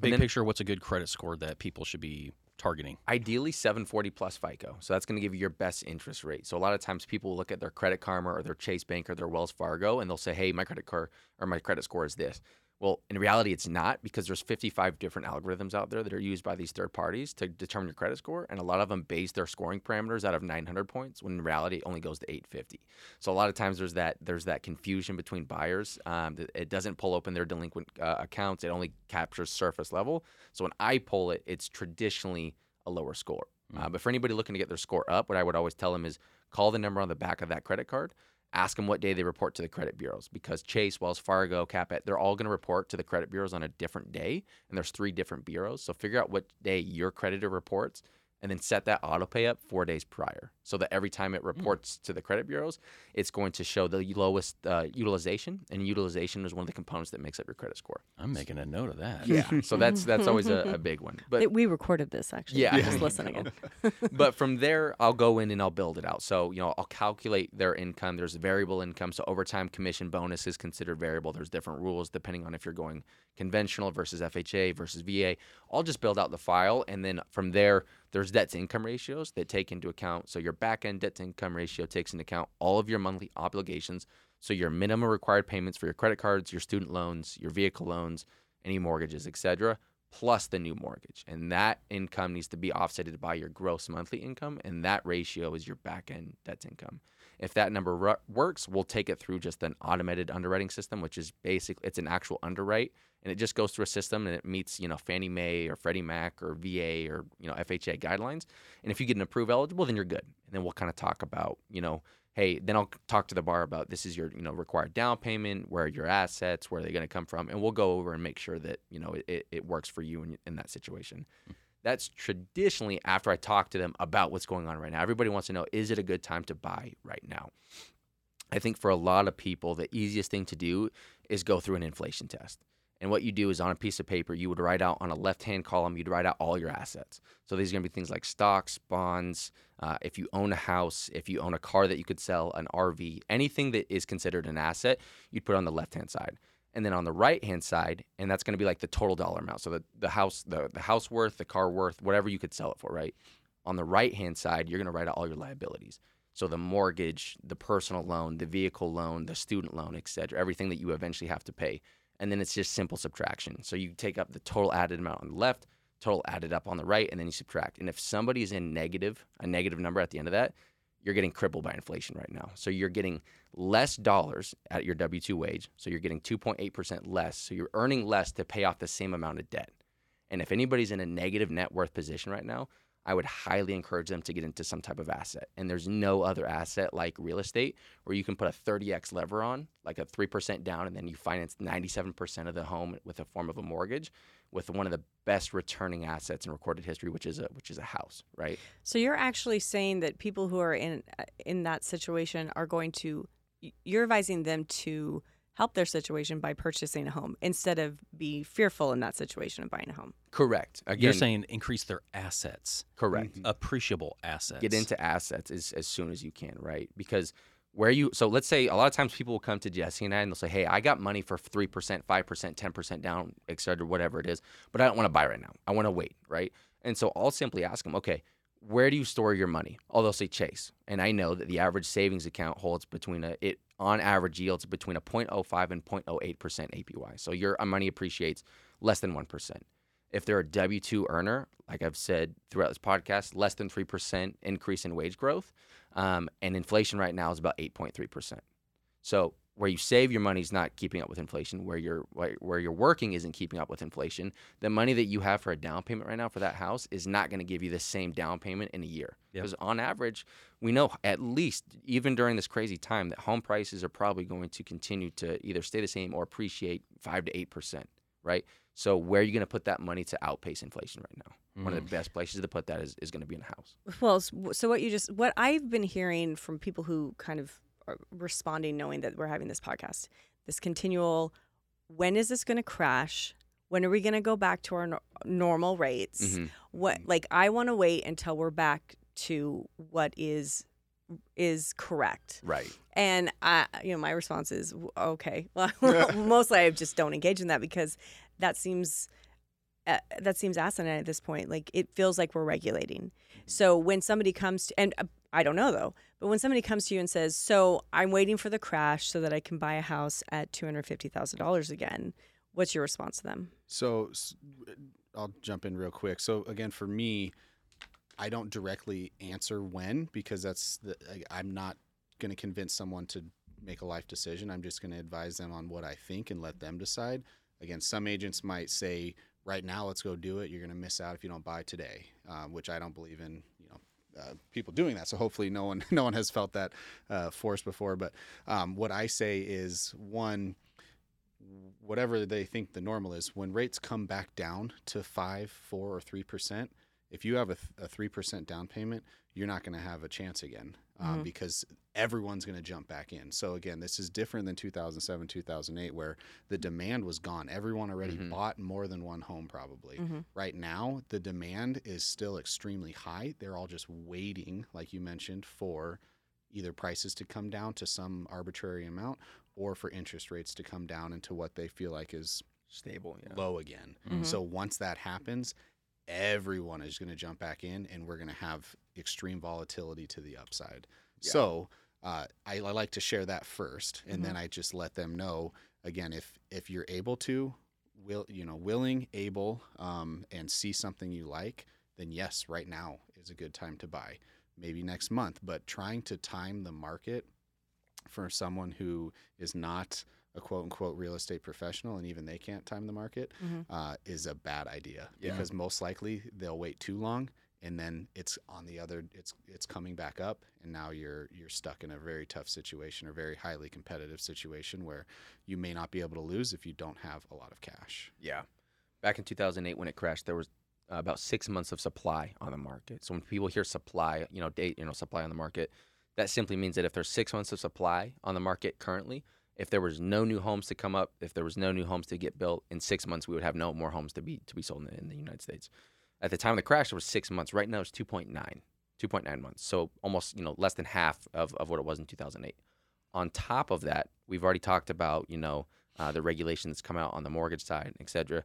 Big then- picture, what's a good credit score that people should be targeting? Ideally, 740 plus FICO. So that's going to give you your best interest rate. So a lot of times people look at their Credit Karma or their Chase Bank or their Wells Fargo and they'll say, "Hey, my credit card or my credit score is this." Well, in reality, it's not because there's 55 different algorithms out there that are used by these third parties to determine your credit score, and a lot of them base their scoring parameters out of 900 points, when in reality it only goes to 850. So a lot of times there's that there's that confusion between buyers. Um, it doesn't pull open their delinquent uh, accounts; it only captures surface level. So when I pull it, it's traditionally a lower score. Uh, but for anybody looking to get their score up, what I would always tell them is call the number on the back of that credit card. Ask them what day they report to the credit bureaus because Chase, Wells Fargo, Capet, they're all going to report to the credit bureaus on a different day. And there's three different bureaus. So figure out what day your creditor reports and then set that auto pay up four days prior so that every time it reports to the credit bureaus, it's going to show the lowest uh, utilization. And utilization is one of the components that makes up your credit score. I'm making a note of that. Yeah. so <laughs> that's that's always a, a <laughs> big one. But That we recorded this actually. Yeah. Just listening. again. <laughs> but from there, I'll go in and I'll build it out. So, you know, I'll calculate their income. There's variable income. So, overtime commission bonus is considered variable. There's different rules depending on if you're going conventional versus FHA versus VA. I'll just build out the file. And then from there, there's debt to income ratios that take into account. So, your back end debt to income ratio takes into account all of your monthly obligations. So, your minimum required payments for your credit cards, your student loans, your vehicle loans, any mortgages, etc plus the new mortgage. And that income needs to be offsetted by your gross monthly income. And that ratio is your back end debt to income. If that number ru- works, we'll take it through just an automated underwriting system, which is basically it's an actual underwrite, and it just goes through a system and it meets you know Fannie Mae or Freddie Mac or VA or you know FHA guidelines. And if you get an approved eligible, then you're good. And then we'll kind of talk about you know hey, then I'll talk to the bar about this is your you know required down payment, where are your assets, where are they going to come from, and we'll go over and make sure that you know it, it, works for you in, in that situation. Hmm. That's traditionally after I talk to them about what's going on right now. Everybody wants to know is it a good time to buy right now? I think for a lot of people, the easiest thing to do is go through an inflation test. And what you do is on a piece of paper, you would write out on a left hand column, you'd write out all your assets. So these are going to be things like stocks, bonds, uh, if you own a house, if you own a car that you could sell, an RV, anything that is considered an asset, you'd put on the left hand side. And then on the right hand side, and that's going to be like the total dollar amount. So the, the house, the, the house worth, the car worth, whatever you could sell it for, right? On the right hand side, you're going to write out all your liabilities. So the mortgage, the personal loan, the vehicle loan, the student loan, et cetera, everything that you eventually have to pay. And then it's just simple subtraction. So you take up the total added amount on the left, total added up on the right, and then you subtract. And if somebody is in negative, a negative number at the end of that, you're getting crippled by inflation right now. So you're getting less dollars at your W 2 wage. So you're getting 2.8% less. So you're earning less to pay off the same amount of debt. And if anybody's in a negative net worth position right now, I would highly encourage them to get into some type of asset. And there's no other asset like real estate where you can put a 30x lever on, like a 3% down, and then you finance 97% of the home with a form of a mortgage with one of the best returning assets in recorded history, which is a which is a house, right? So you're actually saying that people who are in uh, in that situation are going to you're advising them to help their situation by purchasing a home instead of be fearful in that situation of buying a home. Correct. Again, You're saying increase their assets, correct. appreciable assets. Get into assets as, as soon as you can, right? Because where you so let's say a lot of times people will come to Jesse and I and they'll say, Hey, I got money for three percent, five percent, ten percent down, et cetera, whatever it is, but I don't want to buy right now. I want to wait, right? And so I'll simply ask them, okay, where do you store your money? Oh, they'll say Chase. And I know that the average savings account holds between a it on average yields between a 0.05 and 0.08% APY. So your uh, money appreciates less than 1%. If they're a W two earner, like I've said throughout this podcast, less than three percent increase in wage growth, um, and inflation right now is about eight point three percent. So where you save your money is not keeping up with inflation. Where you're where you're working isn't keeping up with inflation. The money that you have for a down payment right now for that house is not going to give you the same down payment in a year. Yep. Because on average, we know at least even during this crazy time that home prices are probably going to continue to either stay the same or appreciate five to eight percent. Right. So where are you going to put that money to outpace inflation right now? One of the best places to put that is, is going to be in a house. Well, so what you just what I've been hearing from people who kind of are responding, knowing that we're having this podcast, this continual, when is this going to crash? When are we going to go back to our no- normal rates? Mhm. What like I want to wait until we're back to what is is correct. Right. And I, you know, my response is okay. <laughs> Well, <laughs> mostly I just don't engage in that because that seems uh, that seems asinine at this point. Like it feels like we're regulating. So when somebody comes to, and uh, I don't know though, but when somebody comes to you and says, "So I'm waiting for the crash so that I can buy a house at two hundred fifty thousand dollars again," what's your response to them? So I'll jump in real quick. So again, for me, I don't directly answer when because that's the I, I'm not going to convince someone to make a life decision. I'm just going to advise them on what I think and let them decide. Again, some agents might say, "Right now, let's go do it. You're going to miss out if you don't buy today," um, which I don't believe in. You know. Uh, people doing that, so hopefully no one <laughs> no one has felt that uh, force before. But um, what I say is one, whatever they think the normal is, when rates come back down to five, four, or three percent, if you have a, three percent down payment, you're not going to have a chance again um, Mhm. because everyone's going to jump back in. So again, this is different than 2007, 2008, where the demand was gone. Everyone already Mhm. bought more than one home, probably. Mhm. Right now, the demand is still extremely high. They're all just waiting, like you mentioned, for either prices to come down to some arbitrary amount or for interest rates to come down into what they feel like is Stable. Yeah. low again. Mhm. So once that happens, everyone is going to jump back in and we're going to have extreme volatility to the upside. Yeah. So uh, I, I like to share that first, and then I just let them know again if if you're able to, will you know willing, able, um, and see something you like, then yes, right now is a good time to buy. Maybe next month, but trying to time the market for someone who is not a quote unquote real estate professional and even they can't time the market Mhm. uh, is a bad idea Yeah. because most likely they'll wait too long and then it's on the other it's it's coming back up and now you're you're stuck in a very tough situation or very highly competitive situation where you may not be able to lose if you don't have a lot of cash Yeah. Back in 2008 when it crashed, there was uh, about six months of supply on the market. So when people hear supply, you know, date, you know, supply on the market, that simply means that if there's six months of supply on the market currently, if there was no new homes to come up, if there was no new homes to get built in six months, we would have no more homes to be to be sold in the, in the United States. At the time of the crash, it was six months. Right now, it's 2.9, 2.9 months. So almost, you know, less than half of, of what it was in 2008. On top of that, we've already talked about, you know, uh, the regulation that's come out on the mortgage side, et cetera.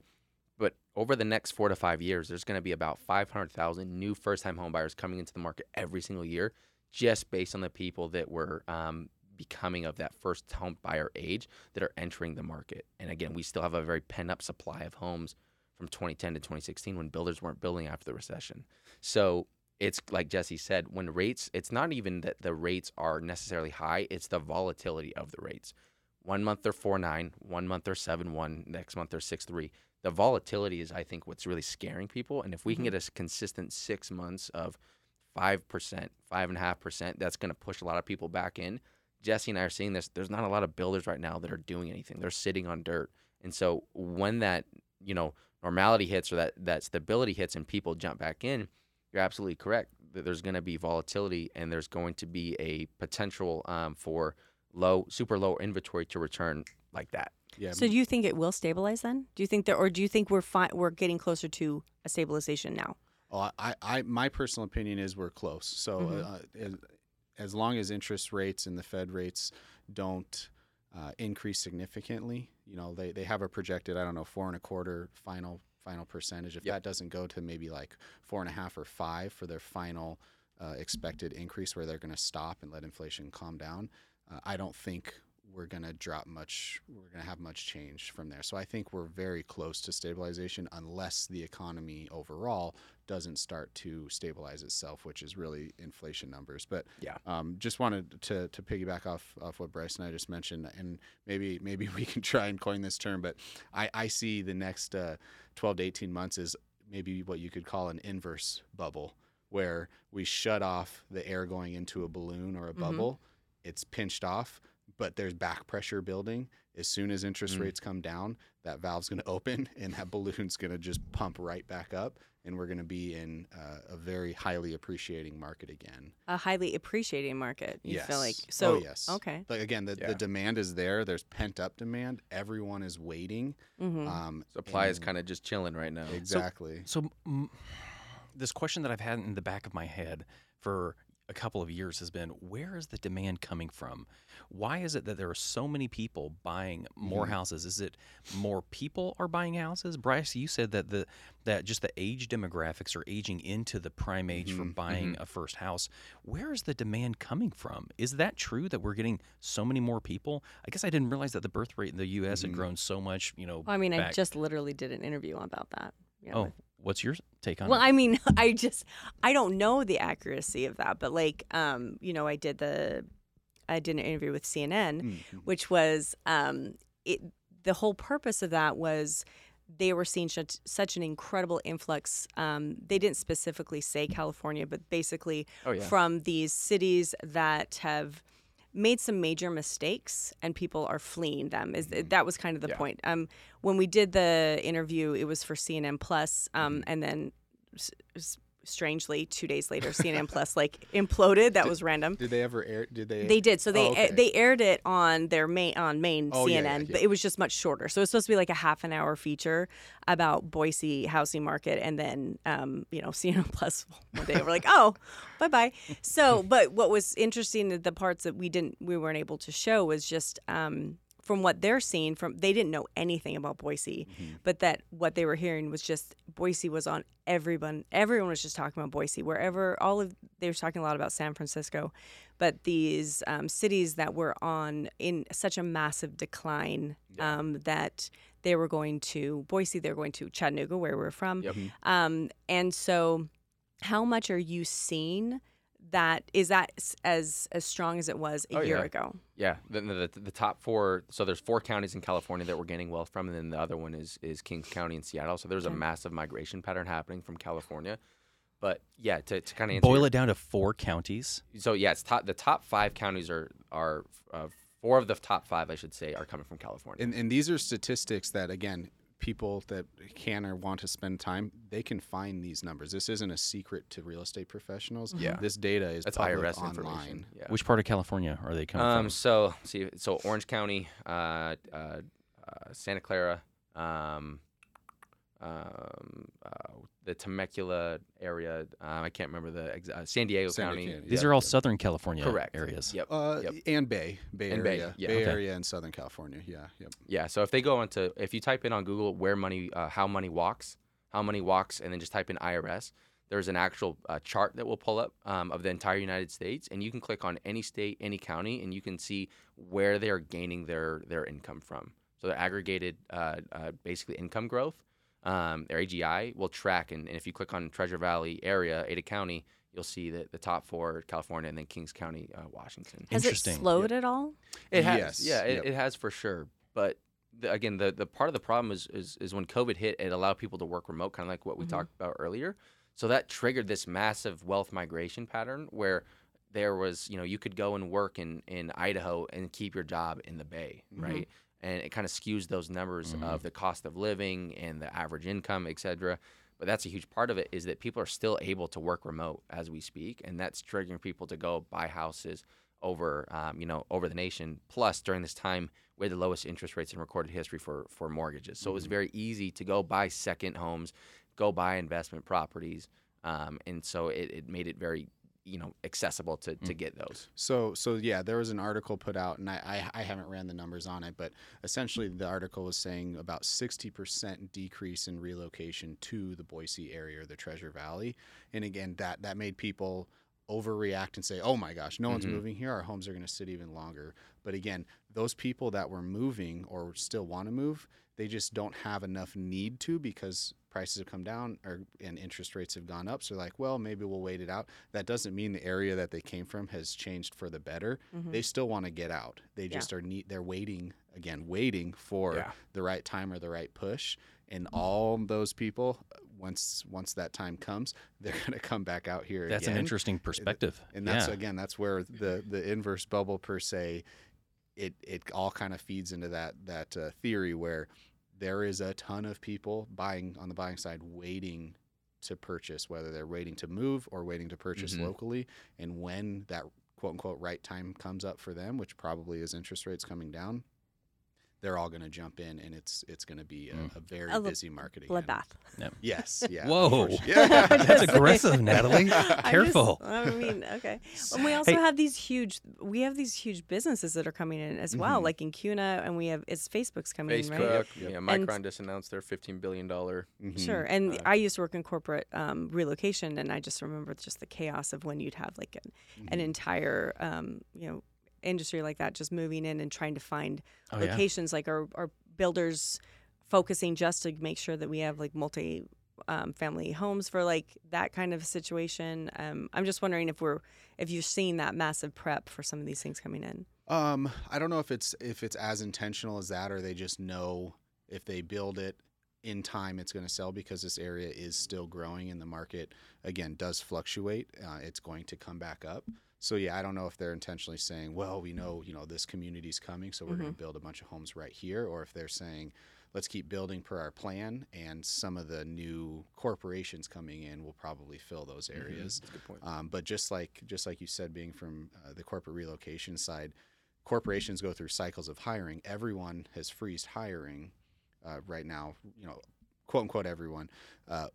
But over the next four to five years, there's going to be about 500,000 new first-time home buyers coming into the market every single year, just based on the people that were um, becoming of that first home buyer age that are entering the market. And again, we still have a very pent-up supply of homes from 2010 to 2016 when builders weren't building after the recession. So it's like Jesse said, when rates, it's not even that the rates are necessarily high, it's the volatility of the rates. One month they're four nine, one month they're seven one, next month they're six three. The volatility is, I think, what's really scaring people. And if we can mm-hmm. get a consistent six months of five percent, five and a half percent, that's going to push a lot of people back in. Jesse and I are seeing this. There's not a lot of builders right now that are doing anything. They're sitting on dirt. And so when that, you know, normality hits or that that stability hits and people jump back in, you're absolutely correct. That There's going to be volatility and there's going to be a potential um, for low, super low inventory to return like that. yeah So do you think it will stabilize then? Do you think that, or do you think we're fi- we're getting closer to a stabilization now? Oh, I, I, my personal opinion is we're close. So, Mhm. uh, as, long as interest rates and the Fed rates don't uh, increase significantly, you know, they, they have a projected, I don't know, four and a quarter final final percentage. If Yep. that doesn't go to maybe like four and a half or five for their final uh, expected increase, where they're going to stop and let inflation calm down, uh, I don't think we're going to drop much we're going to have much change from there. So i think we're very close to stabilization unless the economy overall doesn't start to stabilize itself which is really inflation numbers. But Yeah. um, just wanted to, to piggyback off, off what bryce and i just mentioned and maybe maybe <laughs> we can try and coin this term but i, I see the next uh, 12 to 18 months is maybe what you could call an inverse bubble where we shut off the air going into a balloon or a bubble. It's pinched off but there's back pressure building as soon as interest Mm. rates come down that valve's going to open <laughs> and that balloon's going to just pump right back up and we're going to be in uh, a very highly appreciating market again A highly appreciating market. You feel like so. oh yes Okay. like again the, Yeah. the demand is there there's pent up demand everyone is waiting hmm um, Supply is kind of just chilling right now. exactly So, mm, this question that I've had in the back of my head for a couple of years has been where is the demand coming from? Why is it that there are so many people buying more Mhm. houses? Is it more people are buying houses? Bryce, you said that the that just the age demographics are aging into the prime age for Mhm, buying a first house. Where is the demand coming from? Is that true that we're getting so many more people? I guess I didn't realize that the birth rate in the U.S. had Mhm. grown so much. You know, Well, I mean, I just literally did an interview about that. Yeah, oh, with- what's your take on Well, it? Well, I mean, <laughs> I just I don't know the accuracy of that, but like, um, you know, I did the I did an interview with CNN, Mhm. which was um, it. The whole purpose of that was they were seeing such such an incredible influx. Um, they didn't specifically say California, but basically Oh yeah. from these cities that have made some major mistakes and people are fleeing them is that was kind of the Yeah. point um when we did the interview it was for cnn plus um Mm-hmm. and then s- strangely two days later cnn plus like imploded that was random did they ever air did they they did. So they Oh, okay. they aired it on their main on main Oh, CNN, yeah, yeah, but it was just much shorter. So it's supposed to be like a half an hour feature about Boise housing market, and then um, you know <laughs> CNN Plus one day we're like, oh, bye bye. So, but what was interesting, that the parts that we didn't we weren't able to show was just. Um, from what they're seeing from they didn't know anything about Boise but that what they were hearing was just Boise was on everyone everyone was just talking about Boise. Wherever all of they were talking a lot about San Francisco but these um, cities that were on in such a massive decline um, that they were going to Boise they were going to Chattanooga where we're from. Yep. um, and so how much are you seeing that is that as as strong as it was a Oh, year yeah. ago Yeah, the, the, the top four. So there's four counties in California that we're gaining wealth from, and then the other one is is Kings County in Seattle. So there's a massive migration pattern happening from California. But yeah, to, to kind of Boil your- it down to four counties. so yeah, it's top. The top five counties are are uh, four of the top five, I should say, are coming from California. And, and these are statistics that, again, people that can or want to spend time, they can find these numbers. This isn't a secret to real estate professionals. Yeah. This data is That's public IRS online. information. Yeah. Which part of California are they coming Um. from? So see. So Orange County, uh, uh, uh Santa Clara, um, um, uh, the Temecula area. Um, I can't remember the ex- uh, San Diego San County. Diego, These yeah, are all yeah. Southern California Correct. areas. Yep. Uh, Yep. And Bay, Bay And Bay, Area, yeah. Bay Okay. Area and Southern California. Yeah, yep. Yeah. So if they go into, if you type in on Google where money, uh, how money walks, how money walks, and then just type in IRS, there's an actual uh, chart that will pull up um, of the entire United States, and you can click on any state, any county, and you can see where they are gaining their their income from. So the aggregated, uh, uh, basically income growth, um, their AGI will track, and, and if you click on Treasure Valley area, Ada County, you'll see that the top four, California, and then Kings County, uh, Washington. has it Interesting. slowed at all It has, Yes, yeah, it, yep. it has for sure. But the, again, the the part of the problem is, is is when COVID hit, it allowed people to work remote, kind of like what we Mhm. talked about earlier. So that triggered this massive wealth migration pattern where there was, you know, you could go and work in in Idaho and keep your job in the Bay, Mhm. right? And it kind of skews those numbers Mhm. of the cost of living and the average income, et cetera. But that's a huge part of it is that people are still able to work remote as we speak, and that's triggering people to go buy houses over, um, you know, over the nation. Plus, during this time, we had the lowest interest rates in recorded history for for mortgages, so it was very easy to go buy second homes, go buy investment properties, um, and so it, it made it very, you know, accessible to, to get those. So, so yeah, there was an article put out, and I, I, I haven't ran the numbers on it, but essentially the article was saying about 60% decrease in relocation to the Boise area or the Treasure Valley. And again, that, that made people overreact and say, "Oh my gosh, no one's Mhm. moving here. Our homes are going to sit even longer." But again, those people that were moving or still want to move, they just don't have enough need to because prices have come down or and interest rates have gone up. So like, well, maybe we'll wait it out. That doesn't mean the area that they came from has changed for the better. Mhm. They still want to get out. They Yeah. just are neat. They're waiting again, waiting for Yeah. the right time or the right push. And all those people, once once that time comes, <laughs> they're going to come back out here That's again. an interesting perspective. And that's yeah. again, that's where the the inverse bubble per se, it it all kind of feeds into that that uh, theory where there is a ton of people buying on the buying side waiting to purchase, whether they're waiting to move or waiting to purchase Mhm. locally, and when that quote unquote right time comes up for them, which probably is interest rates coming down. They're all going to jump in, and it's it's going to be a, Mm. a very A li- busy market again. Bloodbath. Yes, yeah. Whoa. sure. <laughs> Yeah. <laughs> That's aggressive, Natalie. <laughs> I'm Careful. just- I mean, okay. And we also Hey. have these huge. We have these huge businesses that are coming in as well, Mhm. like in Kuna, and we have it's Facebook's coming in, right? Facebook, Yep. yeah, And- Micron just announced their $15 billion. Mhm. Sure. And Uh, I used to work in corporate um, relocation, and I just remember just the chaos of when you'd have like an, an Mhm. entire, um, you know, industry like that just moving in and trying to find Oh, yeah. locations, like our, our builders focusing just to make sure that we have like multi um, family homes for like that kind of situation. Um, I'm just wondering if we're if you're seeing that massive prep for some of these things coming in. Um, I don't know if it's if it's as intentional as that, or they just know if they build it in time, it's going to sell because this area is still growing and the market again does fluctuate. Uh, it's going to come back up. So yeah, I don't know if they're intentionally saying, well, we know you know this community's coming, so we're going to build a bunch of homes right here, or if they're saying, let's keep building per our plan, and some of the new corporations coming in will probably fill those areas. That's a good point. Um, but just like just like you said, being from uh, the corporate relocation side, corporations go through cycles of hiring. Everyone has freezed hiring uh, right now. You know, quote unquote everyone. Uh,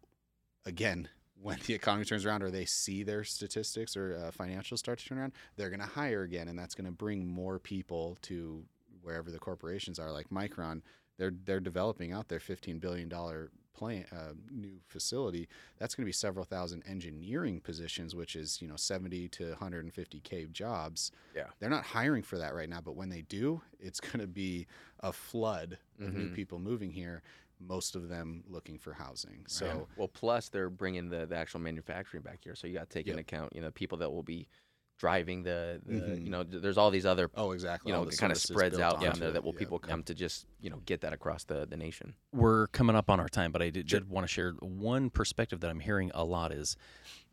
again, when the economy turns around, or they see their statistics or uh, financials start to turn around, they're going to hire again, and that's going to bring more people to wherever the corporations are. Like Micron, they're they're developing out their fifteen billion dollar plant uh, new facility that's going to be several thousand engineering positions, which is you know 70 to 150k jobs. Yeah. they're not hiring for that right now, but when they do, it's going to be a flood of new Mhm. people moving here. Most of them looking for housing. So Yeah. well, plus they're bringing the, the actual manufacturing back here, so you got to take Yep. into account, you know, people that will be driving the, the Mhm. you know, there's all these other, oh, exactly. you know, it kind of spreads out from onto there that will Yeah. people come to just, you know, get that across the, the nation. We're coming up on our time, but I did, did want to share one perspective that I'm hearing a lot is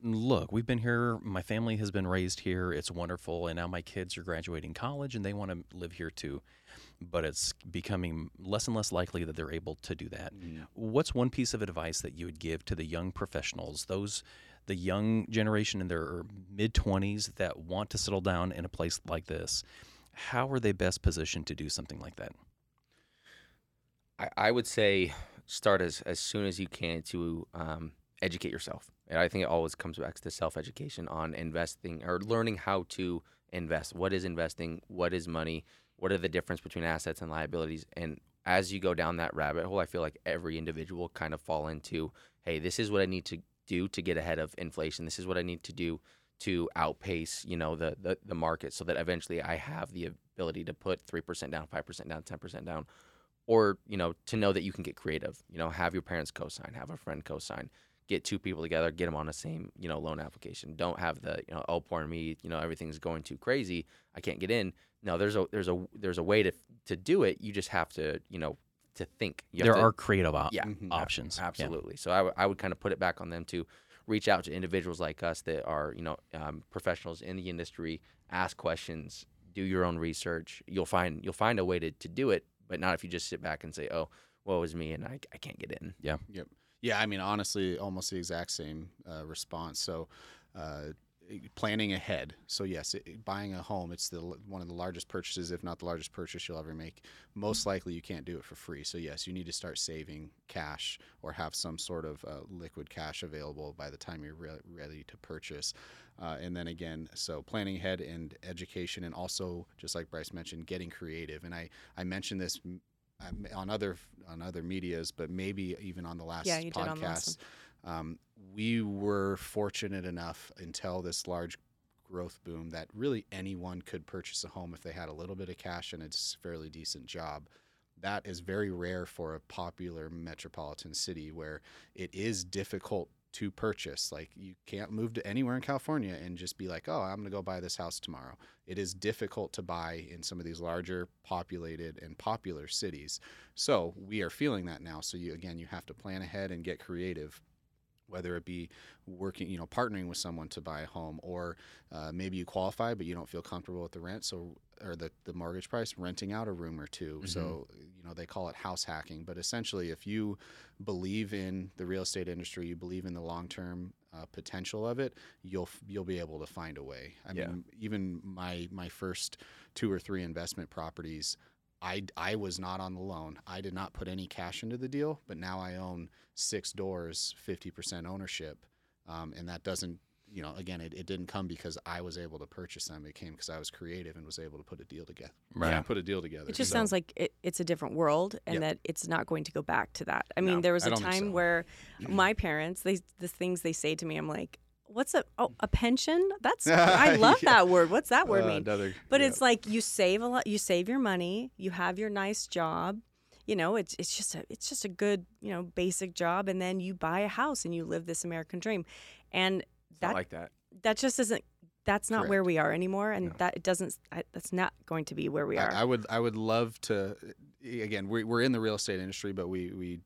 look, we've been here, my family has been raised here, it's wonderful, and now my kids are graduating college and they want to live here too. But it's becoming less and less likely that they're able to do that. Mhm. What's one piece of advice that you would give to the young professionals, those the young generation in their mid 20s that want to settle down in a place like this? How are they best positioned to do something like that? I, I would say start as, as soon as you can to um, educate yourself. And I think it always comes back to self education on investing or learning how to invest. What is investing? What is money? What are the difference between assets and liabilities? And as you go down that rabbit hole, I feel like every individual kind of fall into, hey, this is what I need to do to get ahead of inflation. This is what I need to do to outpace, you know, the the, the market so that eventually I have the ability to put 3% down, 5% down, 10% down or you know to know that you can get creative you know have your parents co-sign have a friend co-sign get two people together get them on the same you know loan application don't have the you know oh poor me you know everything's going too crazy i can't get in no there's a there's a there's a way to to do it you just have to you know to think you there to- are creative op- yeah Mhm. options. Yeah. absolutely so I would- I would kind of put it back on them to reach out to individuals like us that are you know um, professionals in the industry ask questions do your own research you'll find you'll find a way to, to do it but not if you just sit back and say oh woe is me and I, I can't get in Yeah. Yep. Yeah, I mean, honestly, almost the exact same uh, response. So, uh, planning ahead. So yes, it, buying a home, it's the one of the largest purchases, if not the largest purchase you'll ever make. Most likely, you can't do it for free. So yes, you need to start saving cash or have some sort of uh, liquid cash available by the time you're re- ready to purchase. Uh, and then again, so planning ahead and education, and also just like Bryce mentioned, getting creative. And I I mentioned this on other on other medias, but maybe even on the last Yeah, podcast. last Um, we were fortunate enough until this large growth boom that really anyone could purchase a home if they had a little bit of cash and a fairly decent job. That is very rare for a popular metropolitan city where it is difficult to purchase. Like you can't move to anywhere in California and just be like, "Oh, I'm going to go buy this house tomorrow." It is difficult to buy in some of these larger populated and popular cities. So, we are feeling that now. So you again, you have to plan ahead and get creative whether it be working, you know, partnering with someone to buy a home, or uh, maybe you qualify but you don't feel comfortable with the rent, so or the the mortgage price, renting out a room or 2 So you know they call it house hacking, but essentially, if you believe in the real estate industry, you believe in the long term uh, potential of it, you'll you'll be able to find a way. I Yeah. mean, even my my first two or three investment properties. I, I was not on the loan. I did not put any cash into the deal, but now I own six doors, 50% ownership. Um, and that doesn't, you know, again, it, it didn't come because I was able to purchase them. It came because I was creative and was able to put a deal together. Right. Yeah, put a deal together. It just So- sounds like it, it's a different world, and Yep. that it's not going to go back to that. I mean, No, there was a time so. where <clears throat> my parents, they the things they say to me, I'm like, "What's a oh a pension? That's <laughs> I love Yeah. that word. What's that word Uh, mean?" another- But yeah. it's like you save a lot. You save your money. You have your nice job. You know, it's it's just a it's just a good you know basic job, and then you buy a house and you live this American dream, and It's that like that. that just isn't. That's not where we are anymore, and No. that it doesn't. That's not going to be where we are. I, I would I would love to. Again, we, we're in the real estate industry, but we we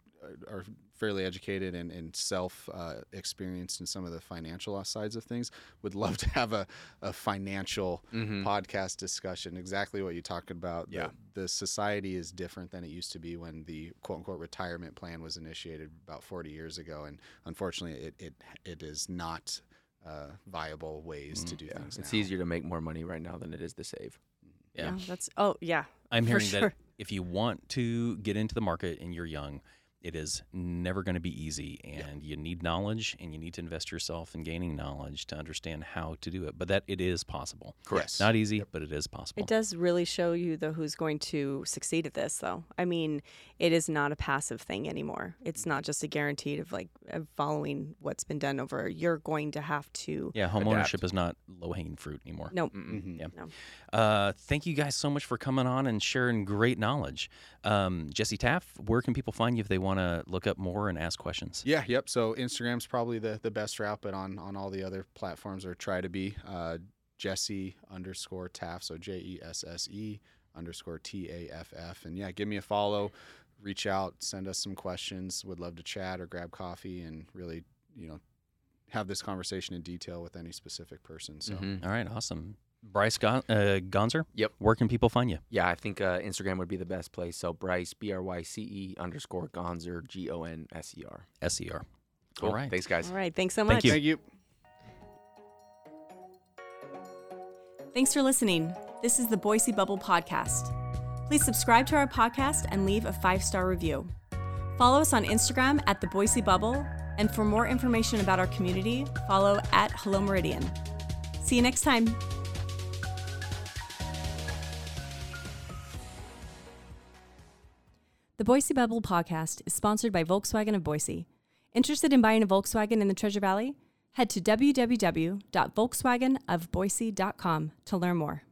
are fairly educated and, and self uh, experienced in some of the financial sides of things. Would love to have a, a financial Mhm. podcast discussion. Exactly what you talked about. The- Yeah. the, society is different than it used to be when the quote unquote retirement plan was initiated about 40 years ago, and unfortunately, it it, it is not. Uh, viable ways to do Yeah, things. it's now. easier to make more money right now than it is to save. Yeah. that's oh yeah. I'm hearing sure. that if you want to get into the market and you're young, it is never going to be easy and you need knowledge and you need to invest yourself in gaining knowledge to understand how to do it. But that it is possible. Correct. Not easy, but it is possible. It does really show you though who's going to succeed at this though. I mean, it is not a passive thing anymore. It's not just a guaranteed of like of following what's been done over. You're going to have to Yeah, home Adapt. ownership is not low hanging fruit anymore. no. Mhm. Yeah. No. Uh, thank you guys so much for coming on and sharing great knowledge. Um, Jesse Taff, where can people find you if they want to look up more and ask questions? Yeah, yep. So Instagram's probably the, the best route, but on, on all the other platforms or try to be uh, Jesse underscore Taff. So J E S S E underscore T A F F. And yeah, give me a follow, reach out, send us some questions. Would love to chat or grab coffee and really, you know, have this conversation in detail with any specific person. So Mhm. All right, awesome. Bryce Gon- uh, Gonser? Yep. Where can people find you? Yeah, I think uh, Instagram would be the best place. So Bryce B R Y C E underscore Gonser G O N S E R. SER. Cool. All right. Thanks, guys. All right. Thanks so Thank much. you. thank you. Thanks for listening. This is the Boise Bubble Podcast. Please subscribe to our podcast and leave a five star review. Follow us on Instagram at the Boise Bubble, and for more information about our community, follow at Hello Meridian. See you next time. The Boise Bubble Podcast is sponsored by Volkswagen of Boise. Interested in buying a Volkswagen in the Treasure Valley? Head to www.volkswagenofboise.com to learn more.